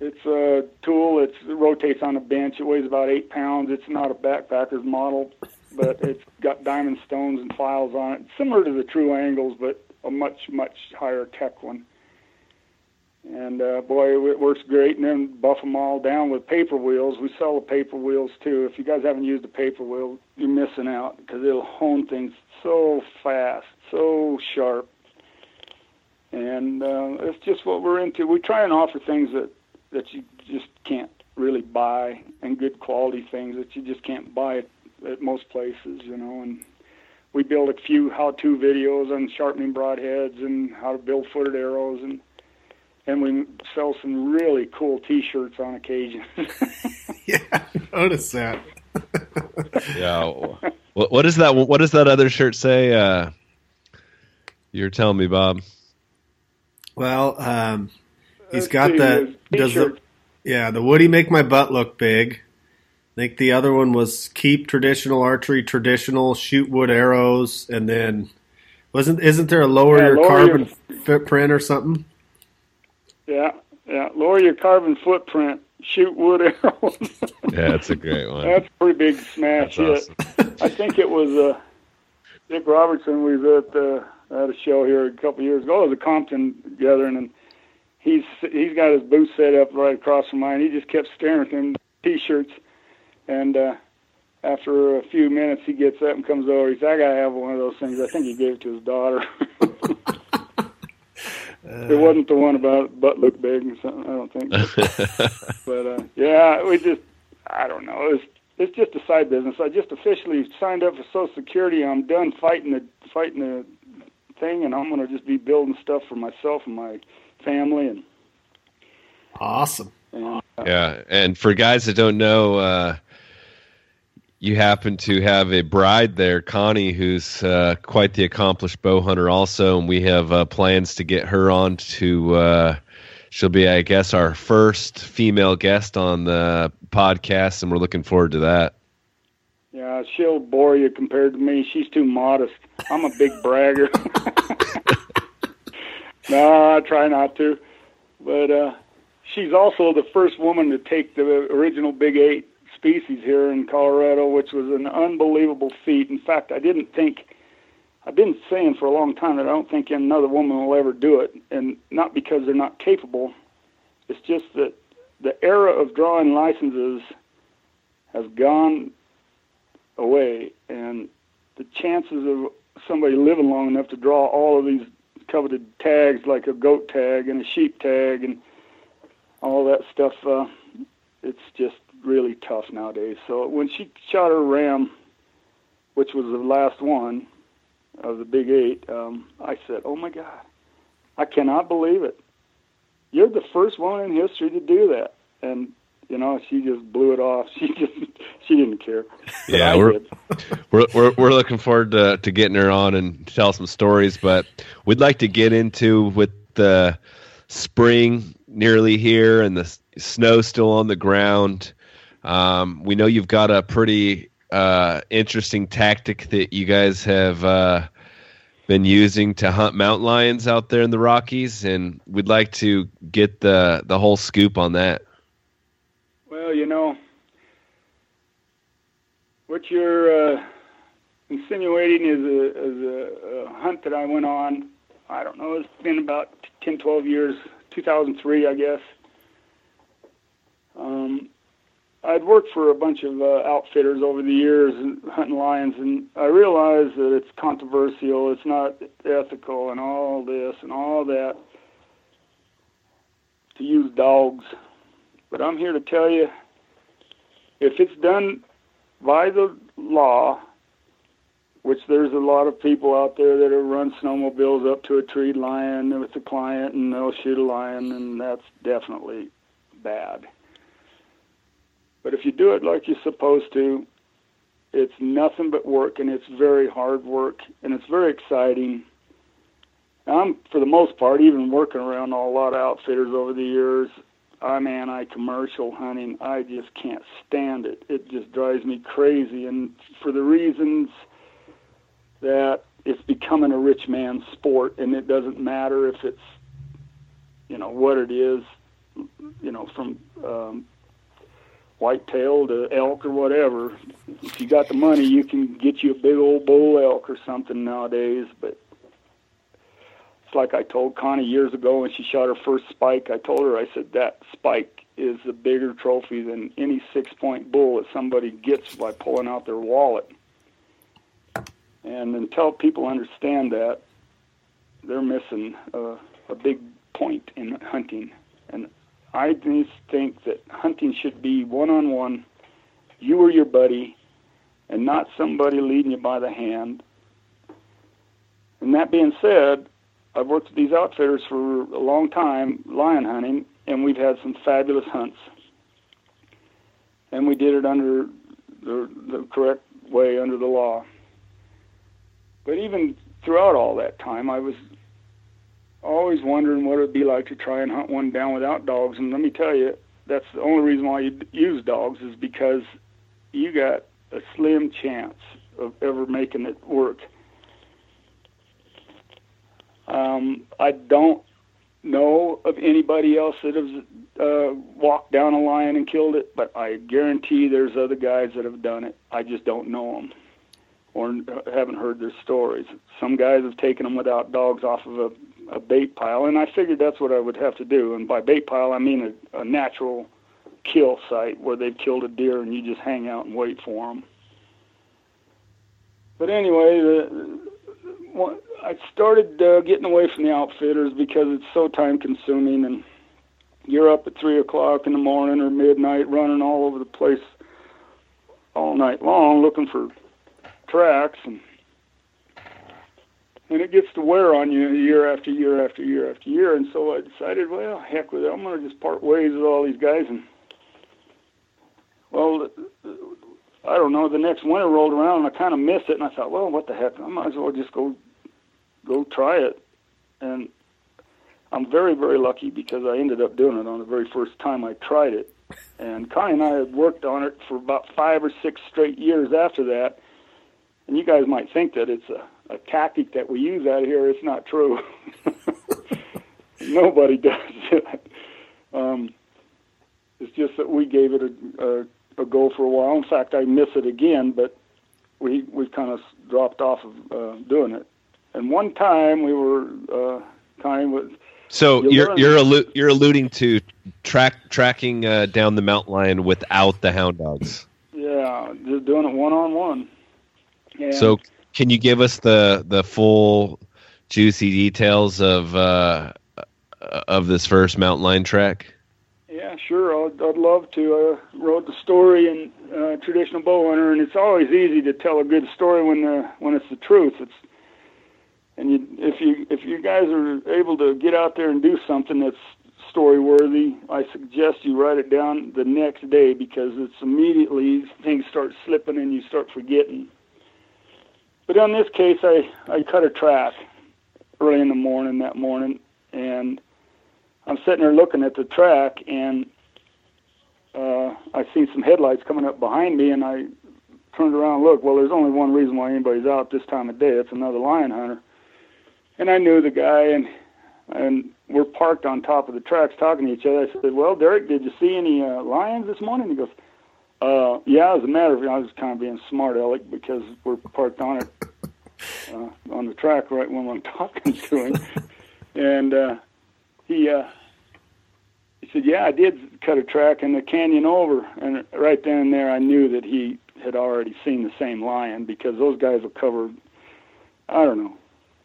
it's a tool. It's, it rotates on a bench. It weighs about eight pounds. It's not a backpacker's model, but it's got diamond stones and files on it, similar to the Tru-Angles, but a much much higher tech one. And uh, boy, it works great. And then buff them all down with paper wheels. We sell the paper wheels too. If you guys haven't used a paper wheel, you're missing out because it'll hone things so fast, so sharp. And uh, it's just what we're into. We try and offer things that that you just can't really buy, and good quality things that you just can't buy at, at most places, you know. And we build a few how-to videos on sharpening broadheads and how to build footed arrows, and and we sell some really cool T-shirts on occasion. Yeah, I noticed that. Yeah. what, what is that? What does that other shirt say? Uh, you're telling me, Bob. Well, um, he's Let's got see, the does the yeah the Woody make my butt look big. I think the other one was keep traditional archery, traditional shoot wood arrows, and then wasn't isn't there a lower Yeah, your lower carbon your- footprint or something? Yeah, yeah. Lower your carbon footprint. Shoot wood arrows. Yeah, that's a great one. That's a pretty big smash That's hit. awesome. I think it was uh, Dick Robertson. We was at uh, at a show here a couple of years ago. It was a Compton gathering, and he's he's got his booth set up right across from mine. He just kept staring at them t-shirts, and uh, after a few minutes, he gets up and comes over. He said, "I gotta have one of those things." I think he gave it to his daughter. it wasn't the one about butt look big or something. I don't think. But uh, yeah, we just I don't know. It's it's just a side business. I just officially signed up for Social Security. I'm done fighting the fighting the thing, and I'm going to just be building stuff for myself and my family. And awesome. And, uh, yeah, and for guys that don't know, uh, you happen to have a bride there, Connie, who's uh, quite the accomplished bow hunter, also, and we have uh, plans to get her on to. Uh, she'll be, I guess, our first female guest on the podcast, and we're looking forward to that. Yeah, she'll bore you compared to me. She's too modest. I'm a big bragger. no, I try not to. But uh, she's also the first woman to take the original Big Eight species here in Colorado, which was an unbelievable feat. In fact, I didn't think. I've been saying for a long time that I don't think another woman will ever do it, and not because they're not capable. It's just that the era of drawing licenses has gone away, and the chances of somebody living long enough to draw all of these coveted tags, like a goat tag and a sheep tag, and all that stuff, uh, it's just really tough nowadays. So when she shot her ram, which was the last one of the Big Eight, um, I said, "Oh my God, I cannot believe it! You're the first one in history to do that." And you know, she just blew it off. She just she didn't care. Yeah, we're, we're we're we're looking forward to to getting her on and tell some stories. But we'd like to get into with the spring nearly here and the snow still on the ground. Um, we know you've got a pretty uh, interesting tactic that you guys have uh, been using to hunt mountain lions out there in the Rockies, and we'd like to get the the whole scoop on that. Well, you know, what you're uh, insinuating is a, is a, a hunt that I went on. I don't know, it's been about 10, 12 years, 2003, I guess. Um, I'd worked for a bunch of uh, outfitters over the years and hunting lions, and I realized that it's controversial, it's not ethical, and all this and all that to use dogs. But I'm here to tell you if it's done by the law, which there's a lot of people out there that have run snowmobiles up to a treed lion with a client and they'll shoot a lion, and that's definitely bad. But if you do it like you're supposed to, it's nothing but work, and it's very hard work, and it's very exciting. I'm, for the most part, even working around a lot of outfitters over the years, I'm anti-commercial hunting. I just can't stand it. It just drives me crazy, and for the reasons that it's becoming a rich man's sport, and it doesn't matter if it's, you know, what it is, you know, from um, whitetail to uh, elk or whatever. If you got the money, you can get you a big old bull elk or something nowadays, but it's like I told Connie years ago when she shot her first spike. I told her, I said, that spike is a bigger trophy than any six point bull that somebody gets by pulling out their wallet. And until people understand that, they're missing a, a big point in hunting. And I just think that hunting should be one on one, you or your buddy, and not somebody leading you by the hand. And that being said, I've worked with these outfitters for a long time, lion hunting, and we've had some fabulous hunts. And we did it under the, the correct way, under the law. But even throughout all that time, I was always wondering what it would be like to try and hunt one down without dogs. And let me tell you, that's the only reason why you use dogs is because you got a slim chance of ever making it work. Um, I don't know of anybody else that has uh, walked down a lion and killed it, but I guarantee there's other guys that have done it. I just don't know them or haven't heard their stories. Some guys have taken them without dogs off of a, a bait pile, and I figured that's what I would have to do. And by bait pile, I mean a, a natural kill site where they've killed a deer and you just hang out and wait for them. But anyway, the, one- I started uh, getting away from the outfitters because it's so time consuming and you're up at three o'clock in the morning or midnight running all over the place all night long looking for tracks and and it gets to wear on you year after year after year after year. And so I decided, well, heck with it, I'm going to just part ways with all these guys. And well, I don't know. The next winter rolled around, and I kind of missed it. And I thought, well, what the heck? I might as well just go go try it. And I'm very, very lucky because I ended up doing it on the very first time I tried it. And Connie and I had worked on it for about five or six straight years after that. And you guys might think that it's a, a tactic that we use out here. It's not true. Nobody does it. Um, it's just that we gave it a, a, a go for a while. In fact, I miss it again, but we we kind of dropped off of uh, doing it. And one time we were uh, kind of so you you're you're allu- you're alluding to track tracking uh, down the mountain lion without the hound dogs. Yeah, just doing it one on one. So can you give us the the full juicy details of uh, of this first mountain lion track? Yeah, sure. I'd, I'd love to. I wrote the story in uh, traditional bow hunter, and it's always easy to tell a good story when the when it's the truth. It's and you, if you if you guys are able to get out there and do something that's story worthy, I suggest you write it down the next day because it's immediately things start slipping and you start forgetting. But in this case, I I cut a track early in the morning that morning, and I'm sitting there looking at the track, and uh, I see some headlights coming up behind me, and I turned around and looked. Well, there's only one reason why anybody's out this time of day. It's another lion hunter and I knew the guy, and and we're parked on top of the tracks talking to each other. I said, "Well, Derek, did you see any uh, lions this morning?" He goes, uh, "Yeah." As a matter of fact, I was kind of being smart aleck because we're parked on it uh, on the track right when I'm talking to him, and uh, he uh, he said, "Yeah, I did cut a track in the canyon over." And right then and there, I knew that he had already seen the same lion because those guys will cover, I don't know,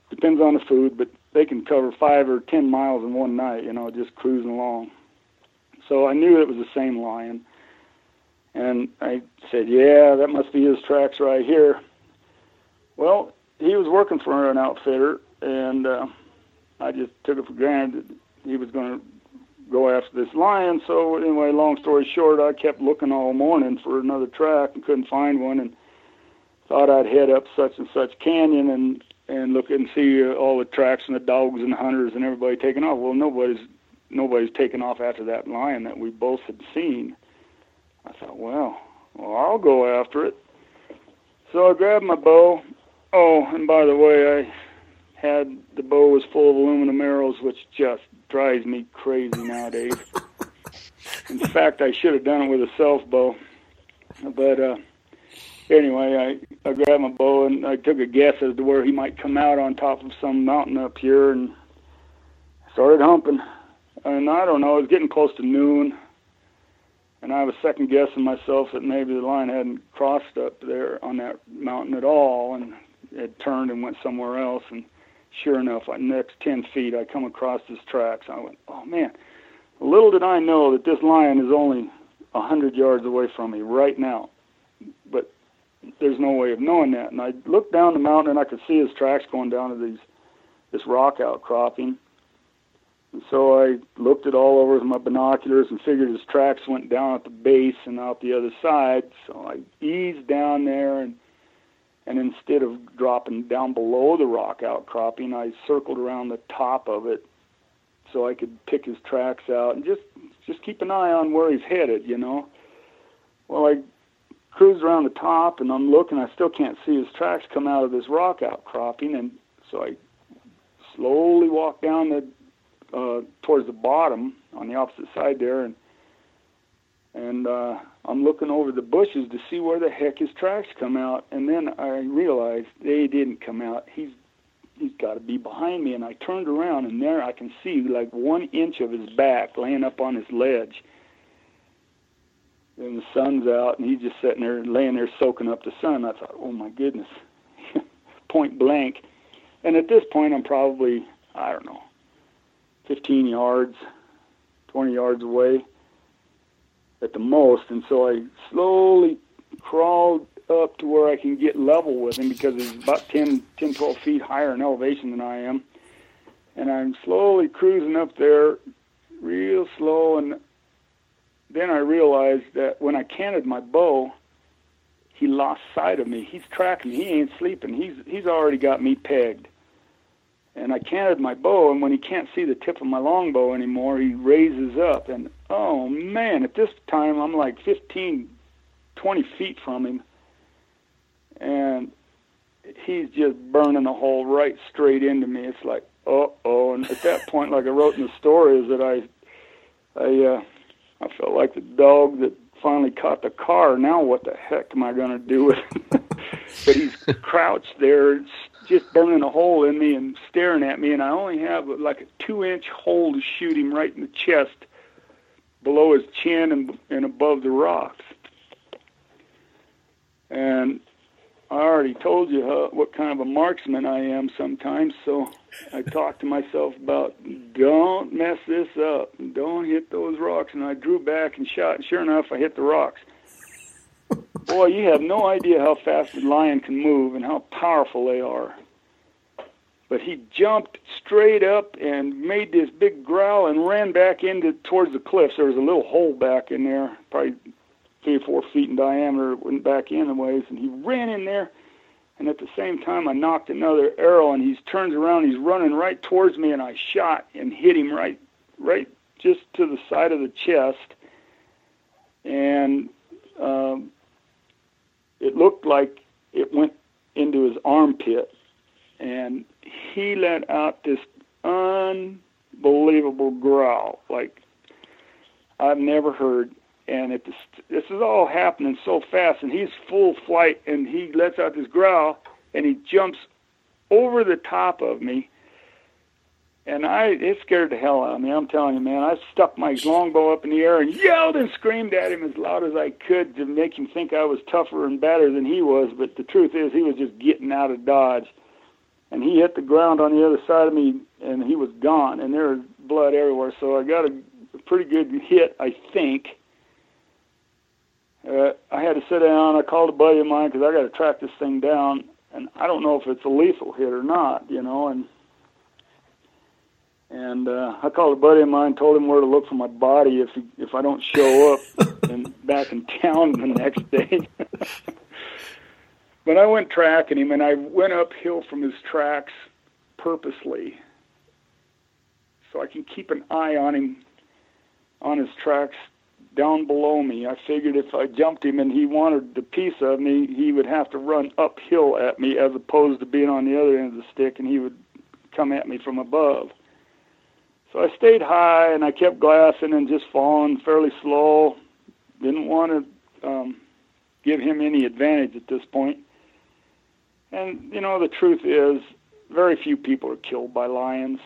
depends on the food, but they can cover five or ten miles in one night, you know, just cruising along. So I knew it was the same lion. And I said, yeah, that must be his tracks right here. Well, he was working for an outfitter, and uh, I just took it for granted that he was going to go after this lion. So anyway, long story short, I kept looking all morning for another track and couldn't find one, and thought I'd head up such and such canyon and and look and see uh, all the tracks and the dogs and the hunters and everybody taking off. Well, nobody's nobody's taken off after that lion that we both had seen. I thought, well, well, I'll go after it. So I grabbed my bow. Oh, and by the way, I had the bow was full of aluminum arrows, which just drives me crazy nowadays. In fact, I should have done it with a self bow, but uh, anyway, I, I grabbed my bow and I took a guess as to where he might come out on top of some mountain up here and started humping. And I don't know, it was getting close to noon. And I was second guessing myself that maybe the line hadn't crossed up there on that mountain at all and it turned and went somewhere else. And sure enough, the next 10 feet, I come across his tracks. I went, oh man, little did I know that this lion is only a 100 yards away from me right now. But there's no way of knowing that. And I looked down the mountain and I could see his tracks going down to these this rock outcropping. And so I looked it all over with my binoculars and figured his tracks went down at the base and out the other side. So I eased down there and and instead of dropping down below the rock outcropping, I circled around the top of it so I could pick his tracks out and just just keep an eye on where he's headed, you know. Well, I cruised around the top and I'm looking, I still can't see his tracks come out of this rock outcropping, and so I slowly walked down the uh, towards the bottom on the opposite side there, and and uh, I'm looking over the bushes to see where the heck his tracks come out, and then I realized they didn't come out. He's he's got to be behind me, and I turned around, and there I can see like one inch of his back laying up on his ledge and the sun's out, and he's just sitting there, laying there, soaking up the sun. I thought, oh my goodness, point blank. And at this point, I'm probably, I don't know, 15 yards, 20 yards away at the most. And so I slowly crawled up to where I can get level with him because he's about 10, 10 12 feet higher in elevation than I am. And I'm slowly cruising up there, real slow. And then I realized that when I canted my bow, he lost sight of me. He's tracking. He ain't sleeping. He's he's already got me pegged. And I canted my bow, and when he can't see the tip of my longbow anymore, he raises up. And oh man, at this time I'm like 15, 20 feet from him, and he's just burning a hole right straight into me. It's like, oh, oh. And at that point, like I wrote in the story, is that I, I, uh, I felt like the dog that finally caught the car. Now what the heck am I going to do with it? but he's crouched there, just burning a hole in me and staring at me, and I only have like a two-inch hole to shoot him right in the chest, below his chin and and above the rocks. And I already told you what kind of a marksman I am sometimes, so I talked to myself about don't mess this up, don't hit those rocks, and I drew back and shot. And sure enough, I hit the rocks. Boy, you have no idea how fast a lion can move and how powerful they are. But he jumped straight up and made this big growl and ran back into towards the cliffs. There was a little hole back in there, probably three or four feet in diameter, went back in a ways, and he ran in there. And at the same time, I nocked another arrow, and he turns around, he's running right towards me, and I shot and hit him right, right just to the side of the chest, and um, it looked like it went into his armpit, and he let out this unbelievable growl like I've never heard and it, this is all happening so fast, and he's full flight, and he lets out this growl, and he jumps over the top of me, and I it scared the hell out of me. I'm telling you, man, I stuck my longbow up in the air and yelled and screamed at him as loud as I could to make him think I was tougher and better than he was. But the truth is, he was just getting out of dodge, and he hit the ground on the other side of me, and he was gone, and there was blood everywhere. So I got a pretty good hit, I think uh, I had to sit down. I called a buddy of mine because I got to track this thing down, and I don't know if it's a lethal hit or not, you know. And and uh, I called a buddy of mine, told him where to look for my body if he, if I don't show up and back in town the next day. but I went tracking him, and I went uphill from his tracks purposely, so I can keep an eye on him on his tracks down below me. I figured if I jumped him and he wanted the piece of me, he would have to run uphill at me as opposed to being on the other end of the stick and he would come at me from above. So I stayed high and I kept glassing and just falling fairly slow. Didn't want to um, give him any advantage at this point. And, you know, the truth is, very few people are killed by lions.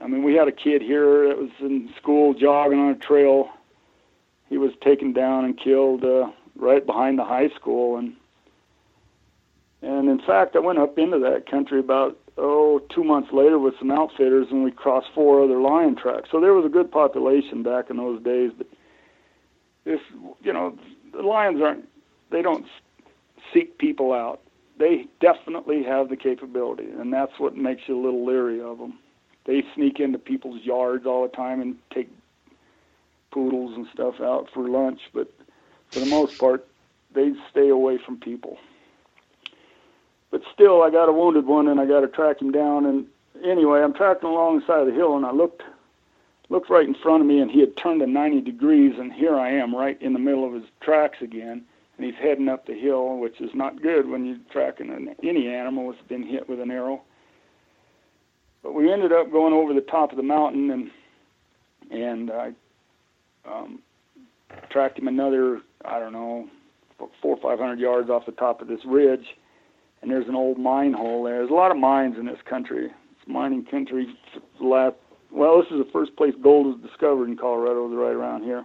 I mean, we had a kid here that was in school jogging on a trail. He was taken down and killed uh, right behind the high school. And and in fact I went up into that country about oh two months later with some outfitters and we crossed four other lion tracks. So there was a good population back in those days but this you know the lions aren't they don't seek people out they definitely have the capability and that's what makes you a little leery of them they sneak into people's yards all the time and take poodles and stuff out for lunch, but for the most part, they stay away from people. But still, I got a wounded one, and I got to track him down. And anyway, I'm tracking along the side of the hill, and I looked looked right in front of me, and he had turned to 90 degrees, and here I am, right in the middle of his tracks again. And he's heading up the hill, which is not good when you're tracking an, any animal that's been hit with an arrow. But we ended up going over the top of the mountain, and and I um, tracked him another, I don't know, four or five hundred yards off the top of this ridge, and there's an old mine hole there. There's a lot of mines in this country. It's mining country. Last, well, this is the first place gold was discovered in Colorado, was right around here.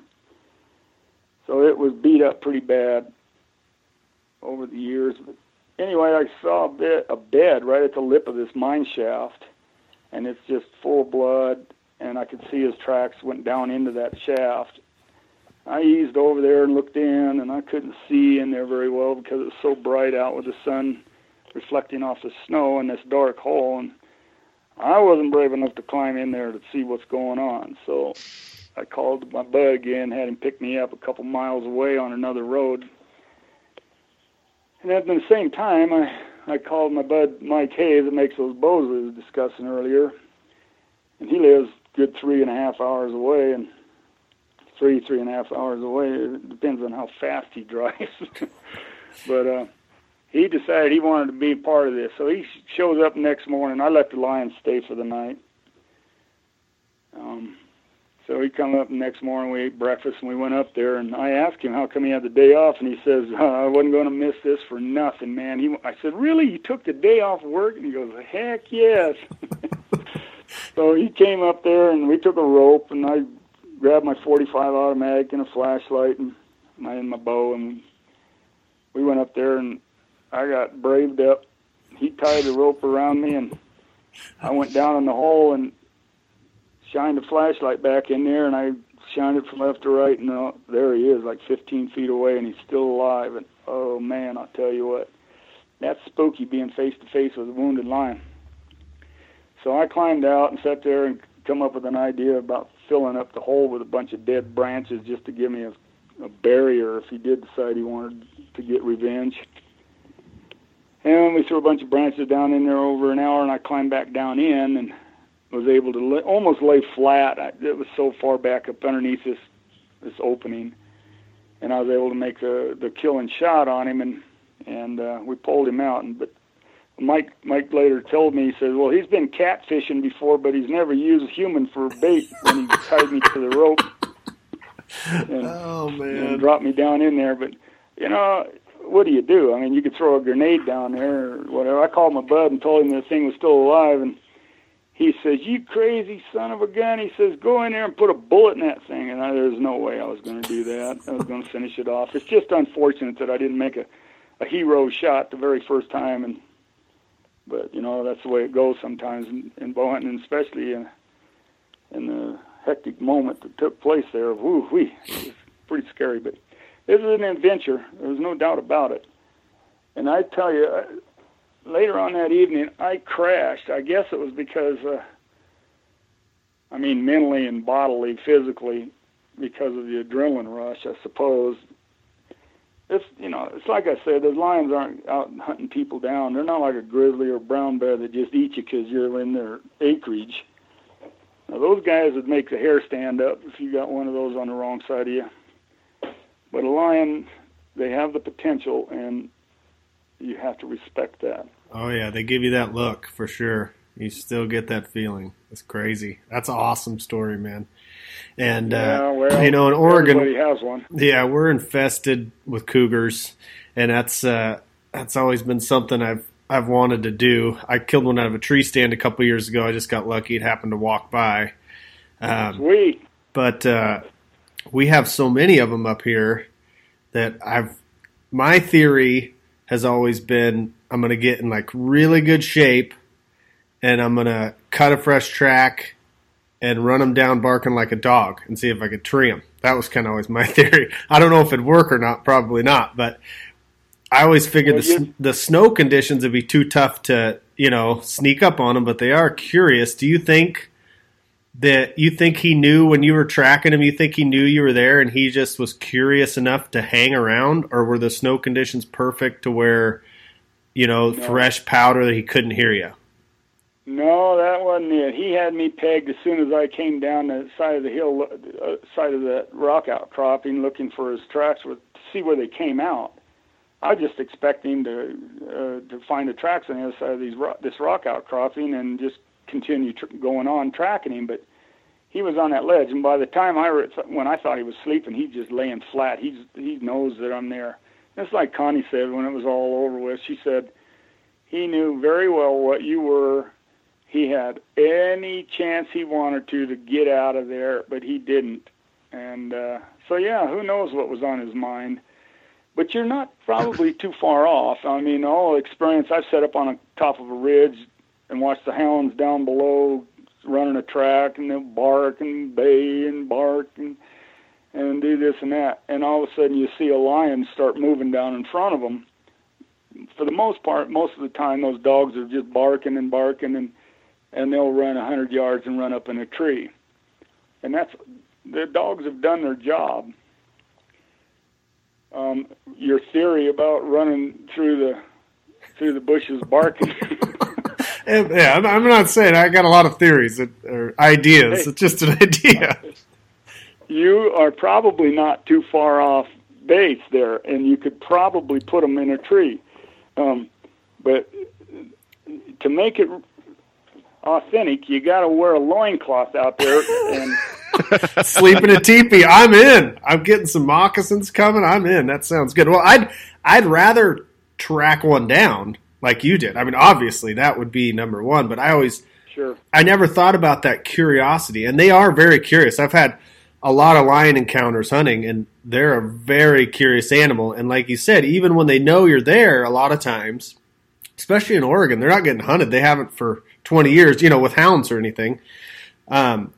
So it was beat up pretty bad over the years. But anyway, I saw a bit a bed right at the lip of this mine shaft, and it's just full of blood and I could see his tracks went down into that shaft. I eased over there and looked in, and I couldn't see in there very well because it was so bright out with the sun reflecting off the snow in this dark hole. And I wasn't brave enough to climb in there to see what's going on. So I called my bud again, had him pick me up a couple miles away on another road. And at the same time, I I called my bud Mike Hayes that makes those bows we was discussing earlier, and he lives good three and a half hours away, and three three and a half hours away. It depends on how fast he drives, but uh, he decided he wanted to be part of this. So he shows up next morning. I let the lions stay for the night. Um, so he come up the next morning. We ate breakfast and we went up there. And I asked him how come he had the day off, and he says uh, I wasn't going to miss this for nothing, man. He, I said, really? You took the day off work? And he goes, heck yes. so he came up there and we took a rope and I grabbed my 45 automatic and a flashlight and my and my bow and we went up there and I got braved up. He tied the rope around me and I went down in the hole and shined a flashlight back in there, and I shined it from left to right, and uh, there he is, like 15 feet away, and he's still alive. And oh man, I'll tell you what, that's spooky being face to face with a wounded lion. So I climbed out and sat there and come up with an idea about filling up the hole with a bunch of dead branches just to give me a, a barrier if he did decide he wanted to get revenge. And we threw a bunch of branches down in there over an hour, and I climbed back down in and was able to lay, almost lay flat. I, it was so far back up underneath this this opening, and I was able to make the the killing shot on him, and and uh, we pulled him out. And but Mike Mike later told me he said, well, he's been catfishing before, but he's never used a human for bait when he tied me to the rope. And, oh man! And dropped me down in there, but you know. What do you do? I mean, you could throw a grenade down there or whatever. I called my bud and told him the thing was still alive, and he says, "You crazy son of a gun!" He says, "Go in there and put a bullet in that thing." And I, there's no way I was going to do that. I was going to finish it off. It's just unfortunate that I didn't make a, a hero shot the very first time, and but you know that's the way it goes sometimes in, in bow hunting, especially in, in the hectic moment that took place there. Of woo wee, it was pretty scary, but it was an adventure. There's no doubt about it. And I tell you, later on that evening, I crashed. I guess it was because, uh, I mean, mentally and bodily, physically, because of the adrenaline rush, I suppose. It's you know, it's like I said, those lions aren't out hunting people down. They're not like a grizzly or brown bear that just eat you because you're in their acreage. Now those guys would make the hair stand up if you got one of those on the wrong side of you. But a lion, they have the potential, and you have to respect that. Oh yeah, they give you that look for sure. You still get that feeling. It's crazy. That's an awesome story, man. And yeah, uh, well, you know, in Oregon, has one. Yeah, we're infested with cougars, and that's uh, that's always been something I've I've wanted to do. I killed one out of a tree stand a couple years ago. I just got lucky; it happened to walk by. Um, Sweet. But uh, we have so many of them up here that I've. My theory has always been I'm going to get in like really good shape and I'm going to cut a fresh track and run them down barking like a dog and see if I could tree them. That was kind of always my theory. I don't know if it'd work or not, probably not, but I always figured the, the snow conditions would be too tough to, you know, sneak up on them, but they are curious. Do you think that you think he knew when you were tracking him, you think he knew you were there and he just was curious enough to hang around or were the snow conditions perfect to where you know, no. fresh powder that he couldn't hear you. No, that wasn't it. He had me pegged as soon as I came down the side of the hill, uh, side of that rock outcropping, looking for his tracks with, to see where they came out. I was just expecting to uh, to find the tracks on the other side of these rock, this rock outcropping and just continue tr- going on tracking him. But he was on that ledge, and by the time I re- when I thought he was sleeping, he's just laying flat. He's he knows that I'm there. It's like Connie said when it was all over with. She said he knew very well what you were. He had any chance he wanted to to get out of there, but he didn't. And uh, so, yeah, who knows what was on his mind? But you're not probably too far off. I mean, all experience I've set up on a top of a ridge and watched the hounds down below running a track, and they'll bark and bay and bark and and do this and that, and all of a sudden you see a lion start moving down in front of them. For the most part, most of the time, those dogs are just barking and barking, and and they'll run a hundred yards and run up in a tree, and that's the dogs have done their job. Um, your theory about running through the through the bushes barking. yeah, I'm, not saying I got a lot of theories that, or ideas. Hey. It's just an idea. you are probably not too far off base there, and you could probably put them in a tree. Um, but to make it authentic, you got to wear a loincloth out there and. Sleep in a teepee. I'm in. I'm getting some moccasins coming. I'm in. That sounds good. Well, I'd I'd rather track one down like you did. I mean, obviously that would be number one. But I always Sure. I never thought about that curiosity, and they are very curious. I've had a lot of lion encounters hunting, and they're a very curious animal. And like you said, even when they know you're there, a lot of times, especially in Oregon, they're not getting hunted. They haven't for 20 years, you know, with hounds or anything. Um,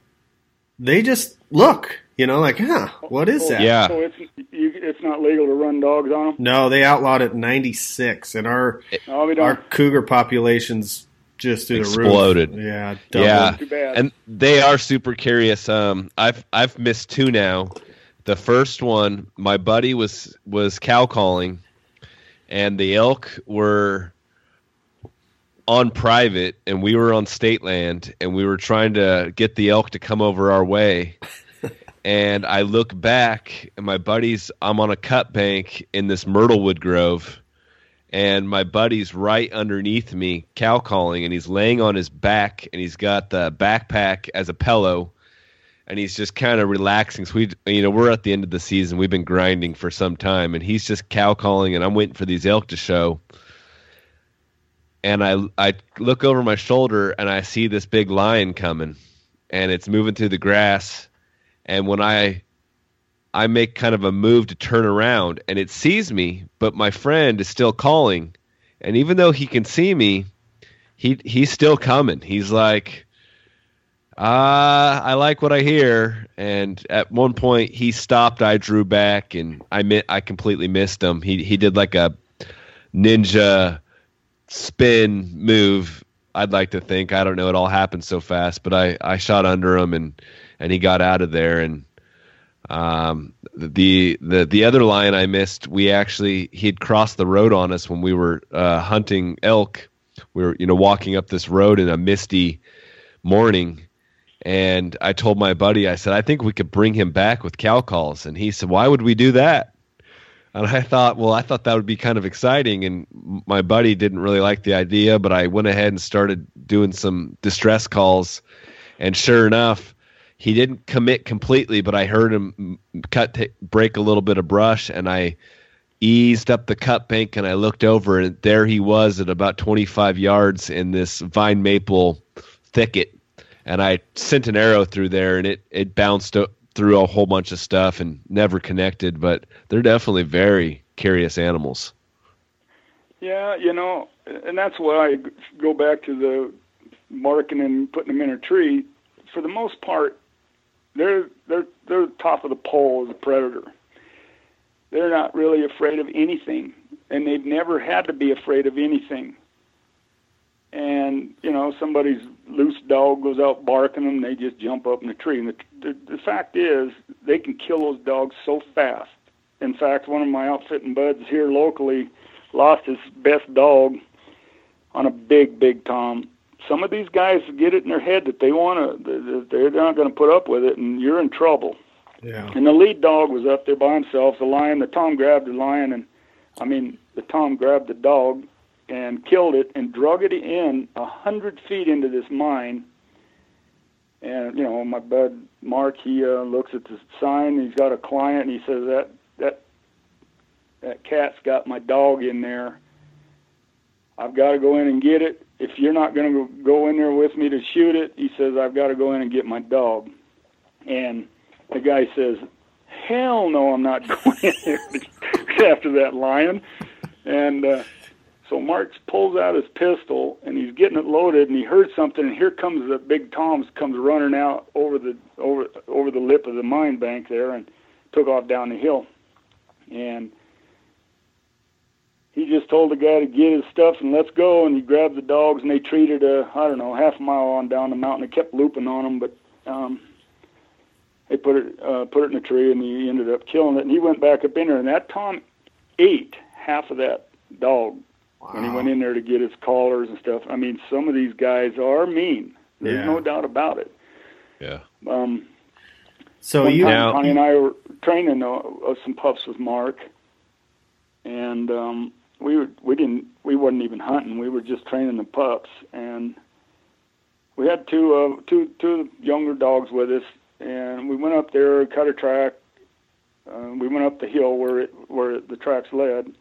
they just look, you know, like, huh, what is that? Yeah. So it's you, it's not legal to run dogs on them. No, they outlawed it in '96, and our No, our cougar populations just through Exploded. the. Yeah, doubled. Yeah, Too bad. and they are super curious. Um, I've I've missed two now. The first one, my buddy was was cow calling, and the elk were on private, and we were on state land, and we were trying to get the elk to come over our way. and I look back, and my buddy's I'm on a cut bank in this myrtlewood grove and my buddy's right underneath me cow calling and he's laying on his back and he's got the backpack as a pillow and he's just kind of relaxing. So we you know we're at the end of the season. We've been grinding for some time and he's just cow calling and i'm waiting for these elk to show. And i i look over my shoulder and i see this big lion coming and it's moving through the grass. And when i I make kind of a move to turn around and it sees me, but my friend is still calling. And even though he can see me, he he's still coming. He's like, uh, I like what I hear. And at one point he stopped, I drew back and I mi- I completely missed him. He he did like a ninja spin move. I'd like to think. I don't know, it all happened so fast, but I, I shot under him and, and he got out of there and um, the the the other lion I missed, we actually he'd crossed the road on us when we were uh, hunting elk. We were you know walking up this road in a misty morning, and I told my buddy, I said, I think we could bring him back with cow calls, and he said, Why would we do that? And I thought, well, I thought that would be kind of exciting, and my buddy didn't really like the idea, but I went ahead and started doing some distress calls, and sure enough he didn't commit completely, but I heard him cut t- break a little bit of brush, and I eased up the cut bank and I looked over, and there he was at about 25 yards in this vine maple thicket, and I sent an arrow through there, and it it bounced through a whole bunch of stuff and never connected, but they're definitely very curious animals. Yeah, you know, and that's why I go back to the marking and putting them in a tree. For the most part, they're they're they're top of the pole as a predator. They're not really afraid of anything, and they've never had to be afraid of anything. And you know, somebody's loose dog goes out barking them, they just jump up in the tree. And the, the the fact is, they can kill those dogs so fast. In fact, one of my outfitting buds here locally lost his best dog on a big, big tom. Some of these guys get it in their head that they want to, they're not going to put up with it, and you're in trouble. Yeah. And the lead dog was up there by himself. The lion, the tom grabbed the lion, and I mean, the tom grabbed the dog and killed it and drug it in a hundred feet into this mine. And you know, my bud Mark, he uh, looks at the sign. He's got a client, and he says that that that cat's got my dog in there. I've got to go in and get it. If you're not going to go in there with me to shoot it, he says I've got to go in and get my dog. And the guy says, "Hell no, I'm not going in there after that lion." And uh, so Mark pulls out his pistol and he's getting it loaded, and he heard something, and here comes the big Tom's comes running out over the over over the lip of the mine bank there, and took off down the hill, and he just told the guy to get his stuff and let's go. And he grabbed the dogs and they treated a I don't know half a mile on down the mountain. They kept looping on him, but um, they put it uh, put it in a tree and he ended up killing it. And he went back up in there and that Tom ate half of that dog wow. when he went in there to get his collars and stuff. I mean, some of these guys are mean. There's yeah. no doubt about it. Yeah. Um. So you now, Connie and I were training uh, some pups with Mark, and um, we were, we didn't we wasn't even hunting. We were just training the pups, and we had two uh, two two younger dogs with us, and we went up there, cut a track. Uh, we went up the hill where it where the tracks led,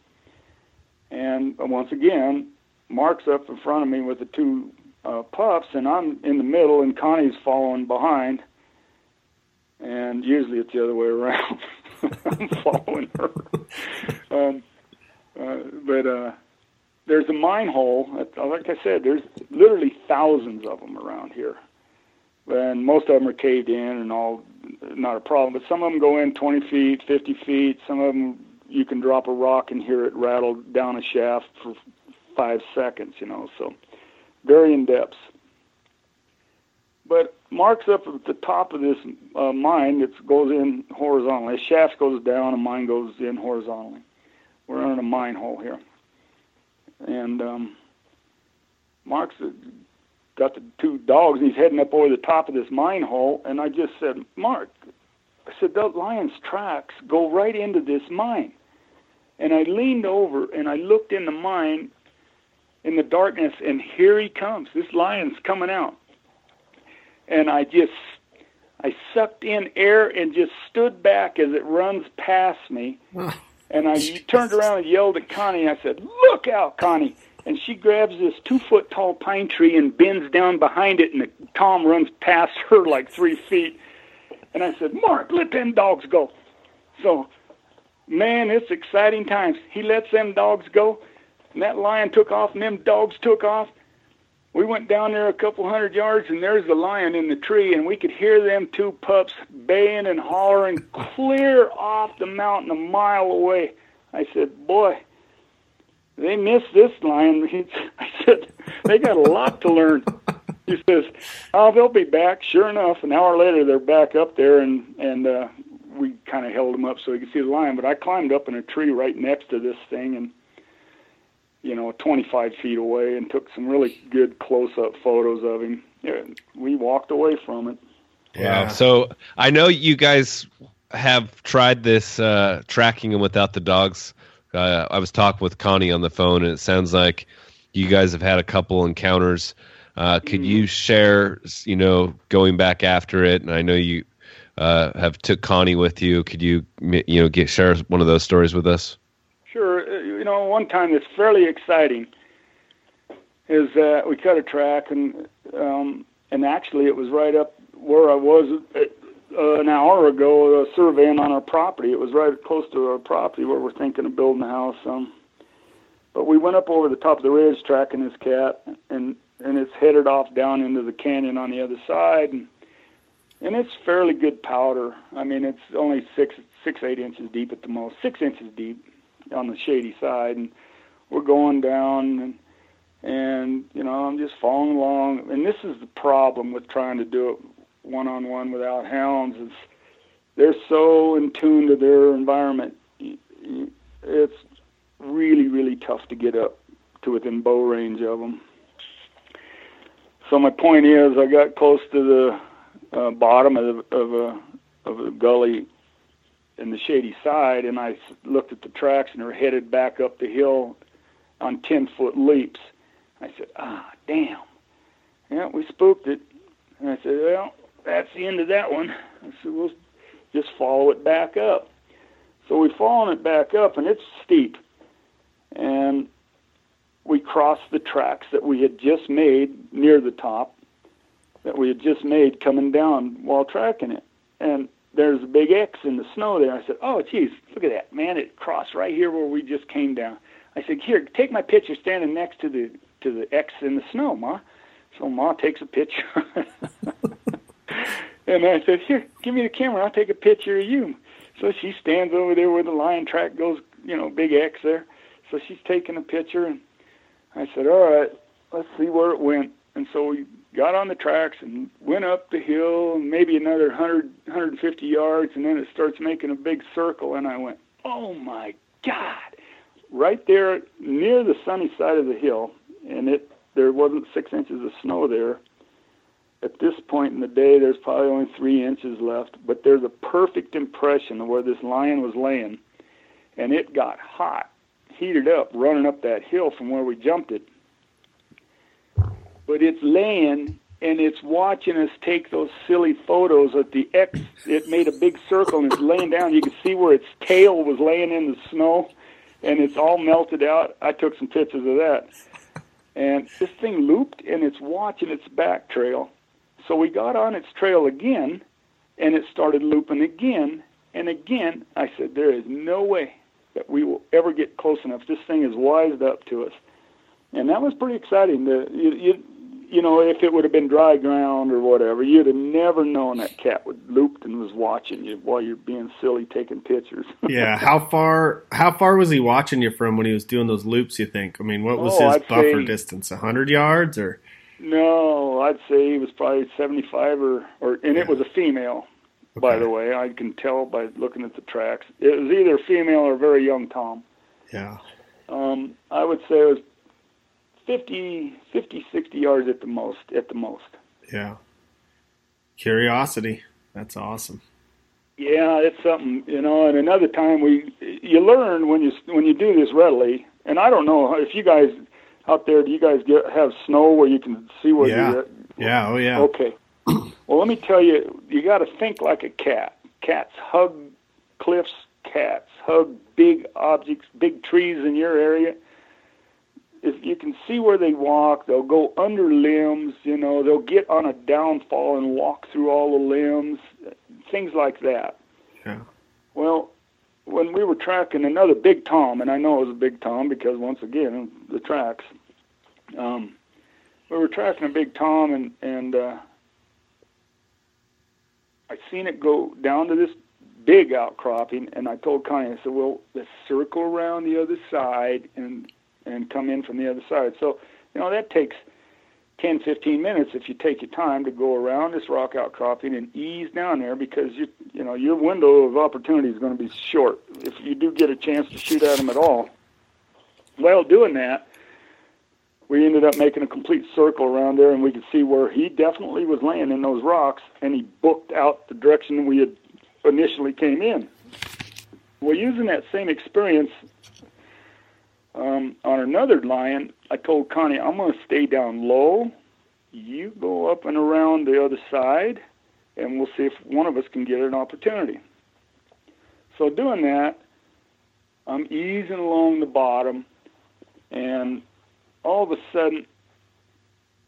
and once again, Mark's up in front of me with the two uh, pups, and I'm in the middle, and Connie's following behind. And usually it's the other way around. I'm following her. Um, uh, but uh, there's a mine hole. Like I said, there's literally thousands of them around here, and most of them are caved in and all not a problem. But some of them go in 20 feet, 50 feet. Some of them you can drop a rock and hear it rattle down a shaft for five seconds. You know, so very in depth. But Mark's up at the top of this uh, mine that goes in horizontally. A shaft goes down, a mine goes in horizontally. We're in a mine hole here. And um, Mark's got the two dogs, and he's heading up over the top of this mine hole. And I just said, Mark, I said, that lion's tracks go right into this mine. And I leaned over and I looked in the mine in the darkness, and here he comes. This lion's coming out. And I just, I sucked in air and just stood back as it runs past me. And I turned around and yelled at Connie. I said, "Look out, Connie!" And she grabs this two-foot tall pine tree and bends down behind it, and the Tom runs past her like three feet. And I said, "Mark, let them dogs go." So, man, it's exciting times. He lets them dogs go, and that lion took off, and them dogs took off we went down there a couple hundred yards, and there's the lion in the tree, and we could hear them two pups baying and hollering clear off the mountain a mile away. I said, "Boy, they missed this lion." I said, "They got a lot to learn." He says, "Oh, they'll be back." Sure enough, an hour later, they're back up there, and and uh, we kind of held them up so we could see the lion. But I climbed up in a tree right next to this thing, and you know, 25 feet away and took some really good close-up photos of him. Yeah, we walked away from it. Yeah. Wow. So I know you guys have tried this uh, tracking him without the dogs. Uh, I was talking with Connie on the phone, and it sounds like you guys have had a couple encounters. Uh, could mm-hmm. you share, you know, going back after it? And I know you uh, have took Connie with you. Could you, you know, get share one of those stories with us? Sure. Know, one time that's fairly exciting is that we cut a track and um, and actually it was right up where I was uh, an hour ago uh, surveying on our property. It was right close to our property where we're thinking of building a house. Um, but we went up over the top of the ridge tracking this cat, and and it's headed off down into the canyon on the other side, and and it's fairly good powder. I mean, it's only six six eight inches deep at the most, six inches deep on the shady side, and we're going down, and and you know I'm just following along. And this is the problem with trying to do it one on one without hounds is they're so in tune to their environment. It's really really tough to get up to within bow range of them. So my point is, I got close to the uh, bottom of, of a of a gully in the shady side, and I looked at the tracks, and they're headed back up the hill on ten foot leaps. I said, "Ah, damn! Yeah, we spooked it." And I said, "Well, that's the end of that one." I said, "We'll just follow it back up." So we following it back up, and it's steep, and we crossed the tracks that we had just made near the top, that we had just made coming down while tracking it, and there's a big X in the snow there. I said, oh, geez, look at that, man! It crossed right here where we just came down. I said, here, take my picture standing next to the to the X in the snow, ma. So ma takes a picture, and I said, here, give me the camera. I'll take a picture of you. So she stands over there where the lion track goes, you know, big X there. So she's taking a picture, and I said, "All right, let's see where it went." And so we got on the tracks and went up the hill, maybe another 100, 150 yards, and then it starts making a big circle. And I went, "Oh my God!" Right there near the sunny side of the hill, and it there wasn't six inches of snow there. At this point in the day, there's probably only three inches left, but there's a perfect impression of where this lion was laying, and it got hot, heated up, running up that hill from where we jumped it. But it's laying and it's watching us take those silly photos at the X. It made a big circle and it's laying down. You can see where its tail was laying in the snow, and it's all melted out. I took some pictures of that and this thing looped and it's watching its back trail. So we got on its trail again and it started looping again and again. I said, There is no way that we will ever get close enough. This thing is wised up to us. And that was pretty exciting. The, you, you, you know, if it would have been dry ground or whatever, you'd have never known that cat would looped and was watching you while you're being silly taking pictures. yeah, how far how far was he watching you from when he was doing those loops? You think? I mean, what was Oh, his I'd buffer say- distance? hundred yards or? no, I'd say he was probably 75 or, or and it was a female. By the way, I can tell by looking at the tracks. It was either female or very young Tom. Yeah, Um, I would say it was 50, 50, 60 yards at the most. At the most. yeah. Curiosity. That's awesome. Yeah, it's something you know. And another time we you learn when you when you do this readily. And I don't know if you guys out there, do you guys get have snow where you can see where Yeah. you're at? Yeah. Oh yeah. Okay. Well, let me tell you, you got to think like a cat. Cats hug cliffs. Cats hug big objects, big trees in your area. If you can see where they walk, they'll go under limbs. You know, they'll get on a downfall and walk through all the limbs. Things like that. Yeah. Well, when we were tracking another big tom, and I know it was a big tom because once again the tracks. Um, we were tracking a big tom, and and uh, I seen it go down to this big outcropping, and I told Connie, I said, "Well, let's circle around the other side and and come in from the other side." So, you know, that takes 10, 15 minutes if you take your time to go around this rock outcropping and ease down there because you you know your window of opportunity is going to be short if you do get a chance to shoot at them at all. While doing that, we ended up making a complete circle around there, and we could see where he definitely was laying in those rocks, and he booked out the direction we had initially came in. Well, using that same experience um, on another lion, I told Connie, I'm going to stay down low. You go up and around the other side, and we'll see if one of us can get an opportunity. So, doing that, I'm easing along the bottom, and all of a sudden,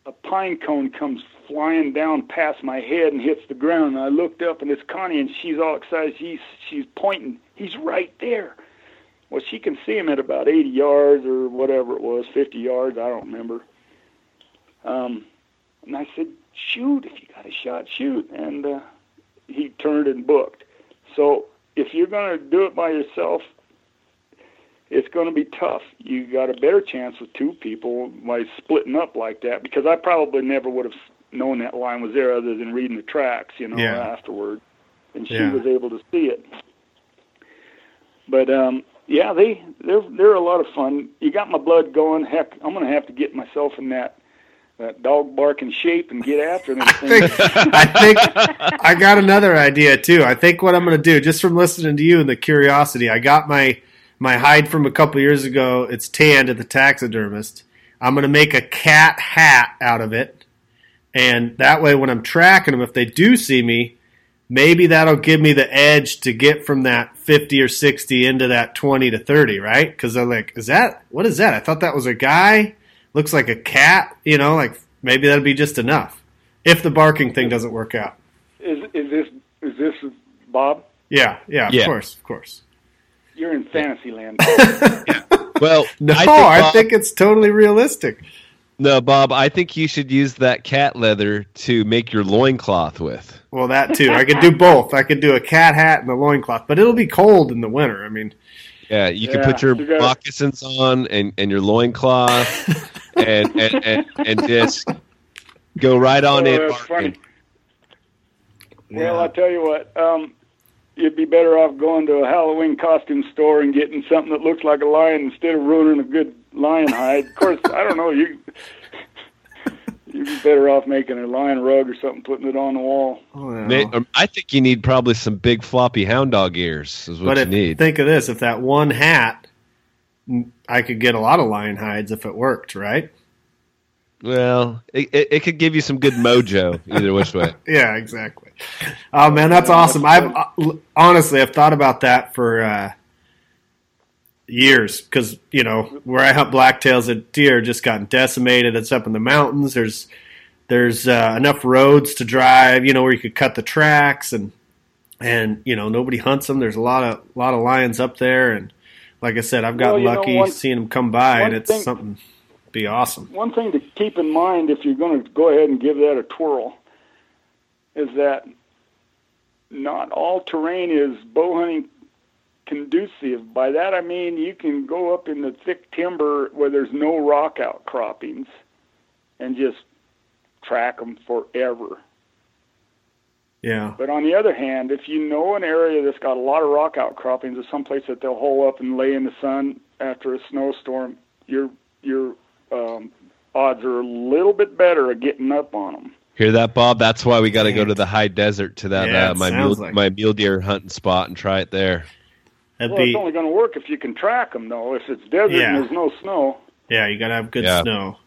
a pine cone comes flying down past my head and hits the ground. And I looked up, and it's Connie, and she's all excited. She's she's pointing. He's right there. Well, she can see him at about 80 yards or whatever it was, 50 yards. I don't remember. Um, and I said, "Shoot! If you got a shot, shoot!" And uh, he turned and booked. So if you're going to do it by yourself, it's going to be tough. You got a better chance with two people by splitting up like that because I probably never would have known that line was there other than reading the tracks, you know, Yeah. afterward. And she Yeah. was able to see it. But um yeah, they they're they're a lot of fun. You got my blood going. Heck, I'm going to have to get myself in that that dog barking shape and get after them I think I think I got another idea too. I think what I'm going to do, just from listening to you and the curiosity, I got my my hide from a couple years ago. It's tanned at the taxidermist. I'm going to make a cat hat out of it, and that way, when I'm tracking them, if they do see me, maybe that'll give me the edge to get from that 50 or 60 into that 20 to 30, right? Because I'm like, is that what is that? I thought that was a guy. Looks like a cat. You know, like maybe that'd be just enough if the barking thing doesn't work out. is is this is this Bob? Yeah, yeah, of course, of course. You're in fantasy land. Well, No, I I think, think, it's totally realistic. No, Bob, I think you should use that cat leather to make your loincloth with. Well, that too. I could do both. I could do a cat hat and a loincloth, but it'll be cold in the winter. I mean, Yeah, you can Yeah, put your you got- moccasins on and, and your loincloth and, and, and, and just go right on Oh, in. that's barking. funny. Well, I'll tell you what, um, you'd be better off going to a Halloween costume store and getting something that looks like a lion instead of ruining a good lion hide. Of course, I don't know you. You'd be better off making a lion rug or something, putting it on the wall. Oh, no. May- um, I think you need probably some big floppy hound dog ears. Is what but you if, need. think of this: if that one hat, I could get a lot of lion hides if it worked, right? well, it, it, it could give you some good mojo either which way. Yeah, exactly. Oh man, that's awesome. I've uh, honestly I've thought about that for uh, years because you know where I hunt blacktails, the deer just gotten decimated. It's up in the mountains. There's there's uh, enough roads to drive, you know, where you could cut the tracks and and you know nobody hunts them. There's a lot of lot of lions up there, and like I said, I've gotten Well, you know, lucky one- seeing them come by, and it's thing- something be awesome. One thing to keep in mind if you're going to go ahead and give that a twirl is that not all terrain is bow hunting conducive. By that I mean you can go up in the thick timber where there's no rock outcroppings and just track them forever. Yeah, But on the other hand, if you know an area that's got a lot of rock outcroppings or someplace that they'll hole up and lay in the sun after a snowstorm, your your um, odds are a little bit better at getting up on them. Hear that, Bob? That's why we got to go to the high desert to that Yeah, uh, my mule, like my mule deer hunting spot and try it there. That'd Well, be it's only going to work if you can track them, though. If it's desert Yeah. and there's no snow, yeah. You gotta have good Yeah. snow.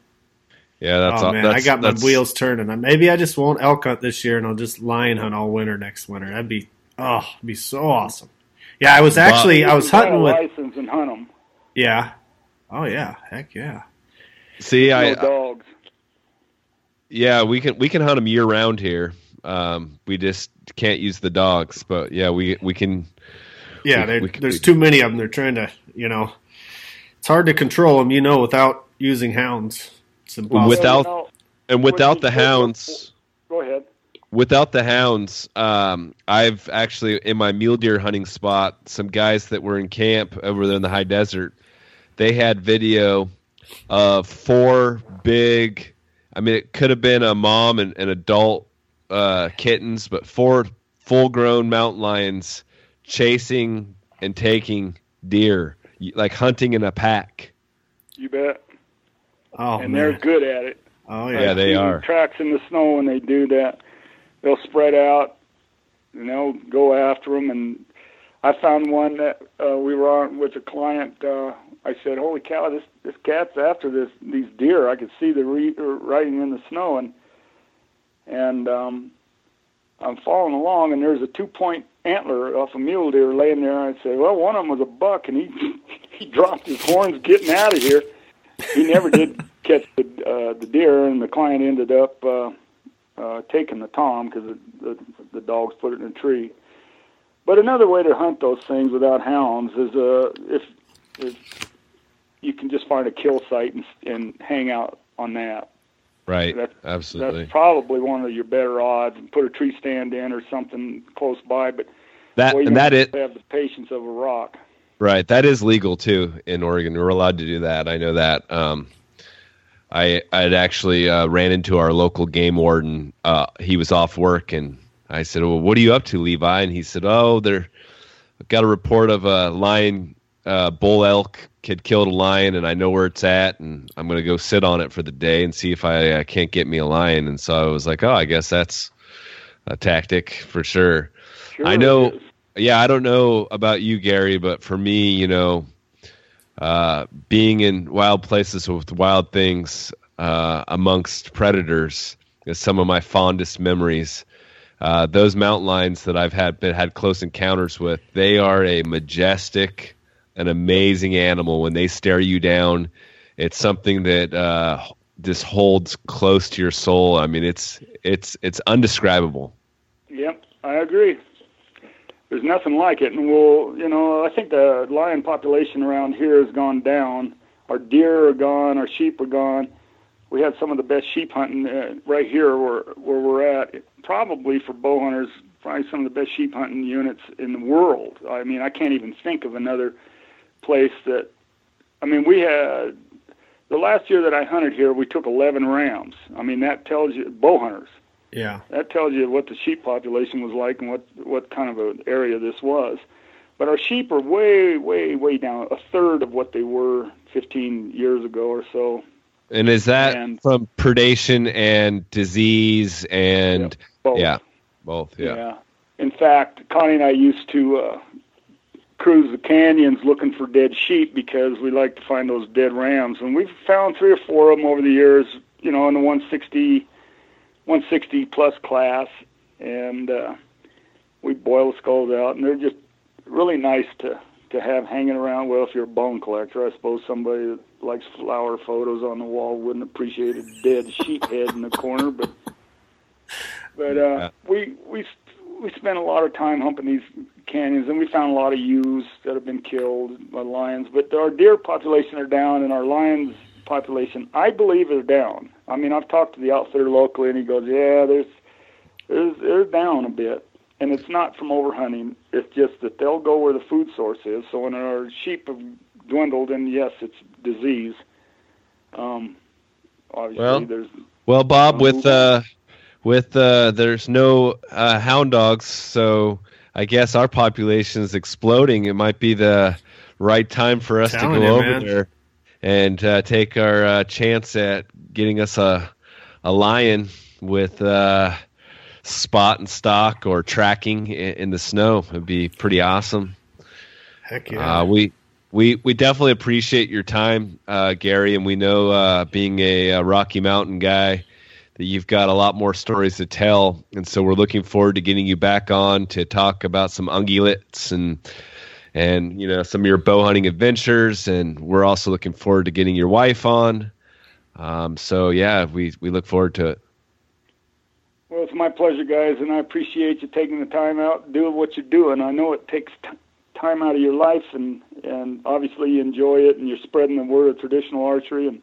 Yeah, that's oh all. man, that's, I got my wheels turning. Maybe I just won't elk hunt this year, and I'll just lion hunt all winter next winter. That'd be oh, it'd be so awesome. Yeah, I was actually you I was hunting a with license and hunt them. yeah. Oh yeah, heck yeah. See, No I dogs. yeah, we can we can hunt them year round here. Um, we just can't use the dogs, but yeah, we we can. Yeah, We- we there's we- too many of them. They're trying to, you know, it's hard to control them, you know, without using hounds. It's impossible. Without- Well, you And without the hounds, go ahead. without the hounds, um, I've actually in my mule deer hunting spot, some guys that were in camp over there in the high desert, they had video of four big. I mean, it could have been a mom and an adult uh, kittens, but four full-grown mountain lions chasing and taking deer, like hunting in a pack. You bet. oh and they're good at it. Oh Yeah, yeah. they are. Tracks in the snow when they do that. They'll spread out and they'll go after them. And I found one that uh, we were on with a client. Uh, I said, "Holy cow! This this cat's after this these deer. I could see the re- er, writing in the snow." And and um, I'm following along, and there's a two point antler off a mule deer laying there. I said, "Well, one of them was a buck, and he he dropped his horns getting out of here." He never did catch the uh, the deer, and the client ended up uh, uh, taking the tom because the, the the dogs put it in a tree. But another way to hunt those things without hounds is uh, if if you can just find a kill site and, and hang out on that. Right. That's- Absolutely. That's probably one of your better odds. And put a tree stand in or something close by. But that and that it have the patience of a rock. Right, that is legal too in Oregon. We're allowed to do that. I know that. Um, I I had actually uh, ran into our local game warden. Uh, he was off work, and I said, "Well, what are you up to, Levi?" And he said, "Oh, they're got a report of a lion, uh, bull elk had killed a lion, and I know where it's at, and I'm going to go sit on it for the day and see if I uh, can't get me a lion." And so I was like, "Oh, I guess that's a tactic for sure." Sure I know- yeah, I don't know about you, Gary, but for me, you know, uh, being in wild places with wild things uh, amongst predators is some of my fondest memories. Uh, those mountain lions that I've had been, had close encounters with, they are a majestic, an amazing animal. When they stare you down, it's something that uh, just holds close to your soul. I mean, it's it's it's undescribable. Yep, I agree. There's nothing like it, and we'll, you know, I think the lion population around here has gone down. Our deer are gone, our sheep are gone. we had some of the best sheep hunting uh, right here where where we're at. Probably for bow hunters, probably some of the best sheep hunting units in the world. I mean, I can't even think of another place that. I mean, we had the last year that I hunted here, we took 11 rams. I mean, that tells you bow hunters. Yeah. That tells you what the sheep population was like and what what kind of an area this was. But our sheep are way, way, way down, a third of what they were 15 years ago or so. And is that And- from predation and disease and Both. yeah, both? Yeah. In fact, Connie and I used to uh, cruise the canyons looking for dead sheep because we like to find those dead rams. And we've found three or four of them over the years, you know, in the 160, 160 plus class. And uh, we boil the skulls out, and they're just really nice to to have hanging around. Well, if you're a bone collector, I suppose somebody that likes flower photos on the wall wouldn't appreciate a dead sheep head in the corner, but but uh, Yeah. we we we spent a lot of time humping these canyons, and we found a lot of ewes that have been killed by lions. But our deer population are down, and our lions population, I believe, is down. I mean, I've talked to the outfitter locally, and he goes, "Yeah, there's there's they're down a bit." And it's not from overhunting. It's just that they'll go where the food source is. So when our sheep have dwindled, and yes, it's disease. Um, obviously, Well, there's Well, Bob, with uh, with uh, there's no uh, hound dogs, so I guess our population is exploding. It might be the right time for us to go Telling you, over man. there and uh, take our uh, chance at getting us a a lion with uh, spot and stock or tracking in, in the snow. It'd be pretty awesome. Heck yeah. Uh, we we we definitely appreciate your time, uh, Gary, and we know uh, being a, a Rocky Mountain guy that you've got a lot more stories to tell, and so we're looking forward to getting you back on to talk about some ungulates and and you know some of your bow hunting adventures, and we're also looking forward to getting your wife on. Um, so yeah, we we look forward to it. Well, it's my pleasure, guys, and I appreciate you taking the time out doing what you're doing. I know it takes t- time out of your life, and and obviously you enjoy it, and you're spreading the word of traditional archery, and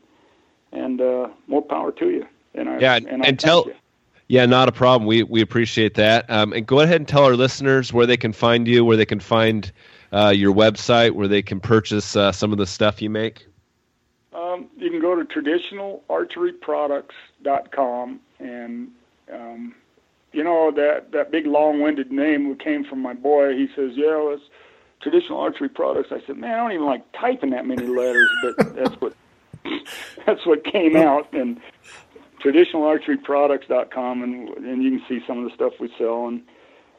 and uh, more power to you. And I Yeah, and, I and tell- you. Yeah, not a problem. We we appreciate that. Um, and go ahead and tell our listeners where they can find you, where they can find uh, your website, where they can purchase uh, some of the stuff you make. Um, you can go to traditionalarcheryproducts.com, and um, you know that that big long-winded name came from my boy. He says, "Yeah, well, it's traditional archery products." I said, "Man, I don't even like typing that many letters," but that's what that's what came out. And traditionalarcheryproducts.com, and and you can see some of the stuff we sell, and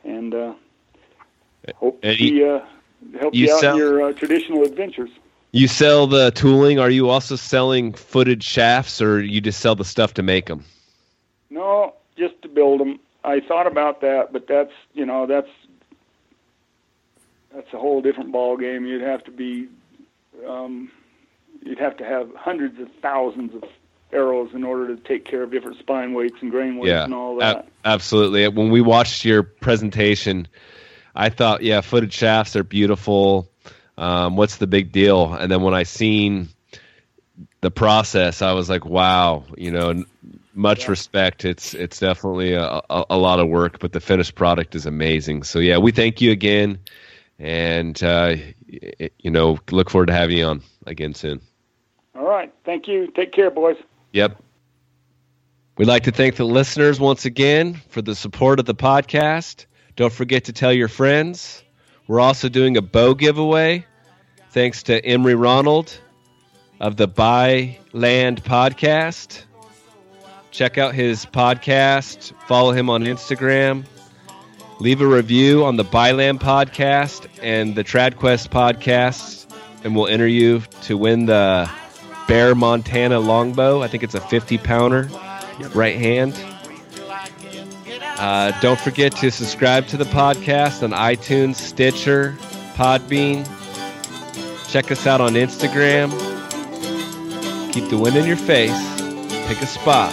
and uh, hope And to you- uh, help you you, out sell- in your uh, traditional adventures. You sell the tooling. Are you also selling footed shafts, or you just sell the stuff to make them? No, just to build them. I thought about that, but that's you know that's that's a whole different ball game. You'd have to be, um, you'd have to have hundreds of thousands of arrows in order to take care of different spine weights and grain weights Yeah, and all ab- that. absolutely. When we watched your presentation, I thought, yeah, footed shafts are beautiful. Um, what's the big deal? And then when I seen the process, I was like, wow, you know, much Yeah. respect. It's it's definitely a, a, a lot of work, but the finished product is amazing. So yeah, we thank you again, and uh, y- you know, look forward to having you on again soon. All right, thank you. Take care, boys. Yep. We'd like to thank the listeners once again for the support of the podcast. Don't forget to tell your friends. We're also doing a bow giveaway thanks to Emery Ronald of the Buy Land podcast. Check out his podcast, follow him on Instagram, leave a review on the Byland podcast and the Trad Quest podcast, and we'll enter you to win the Bear Montana longbow. I think it's a 50 pounder, right hand. Uh, don't forget to subscribe to the podcast on iTunes, Stitcher, Podbean. Check us out on Instagram. Keep the wind in your face, pick a spot,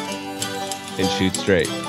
and shoot straight.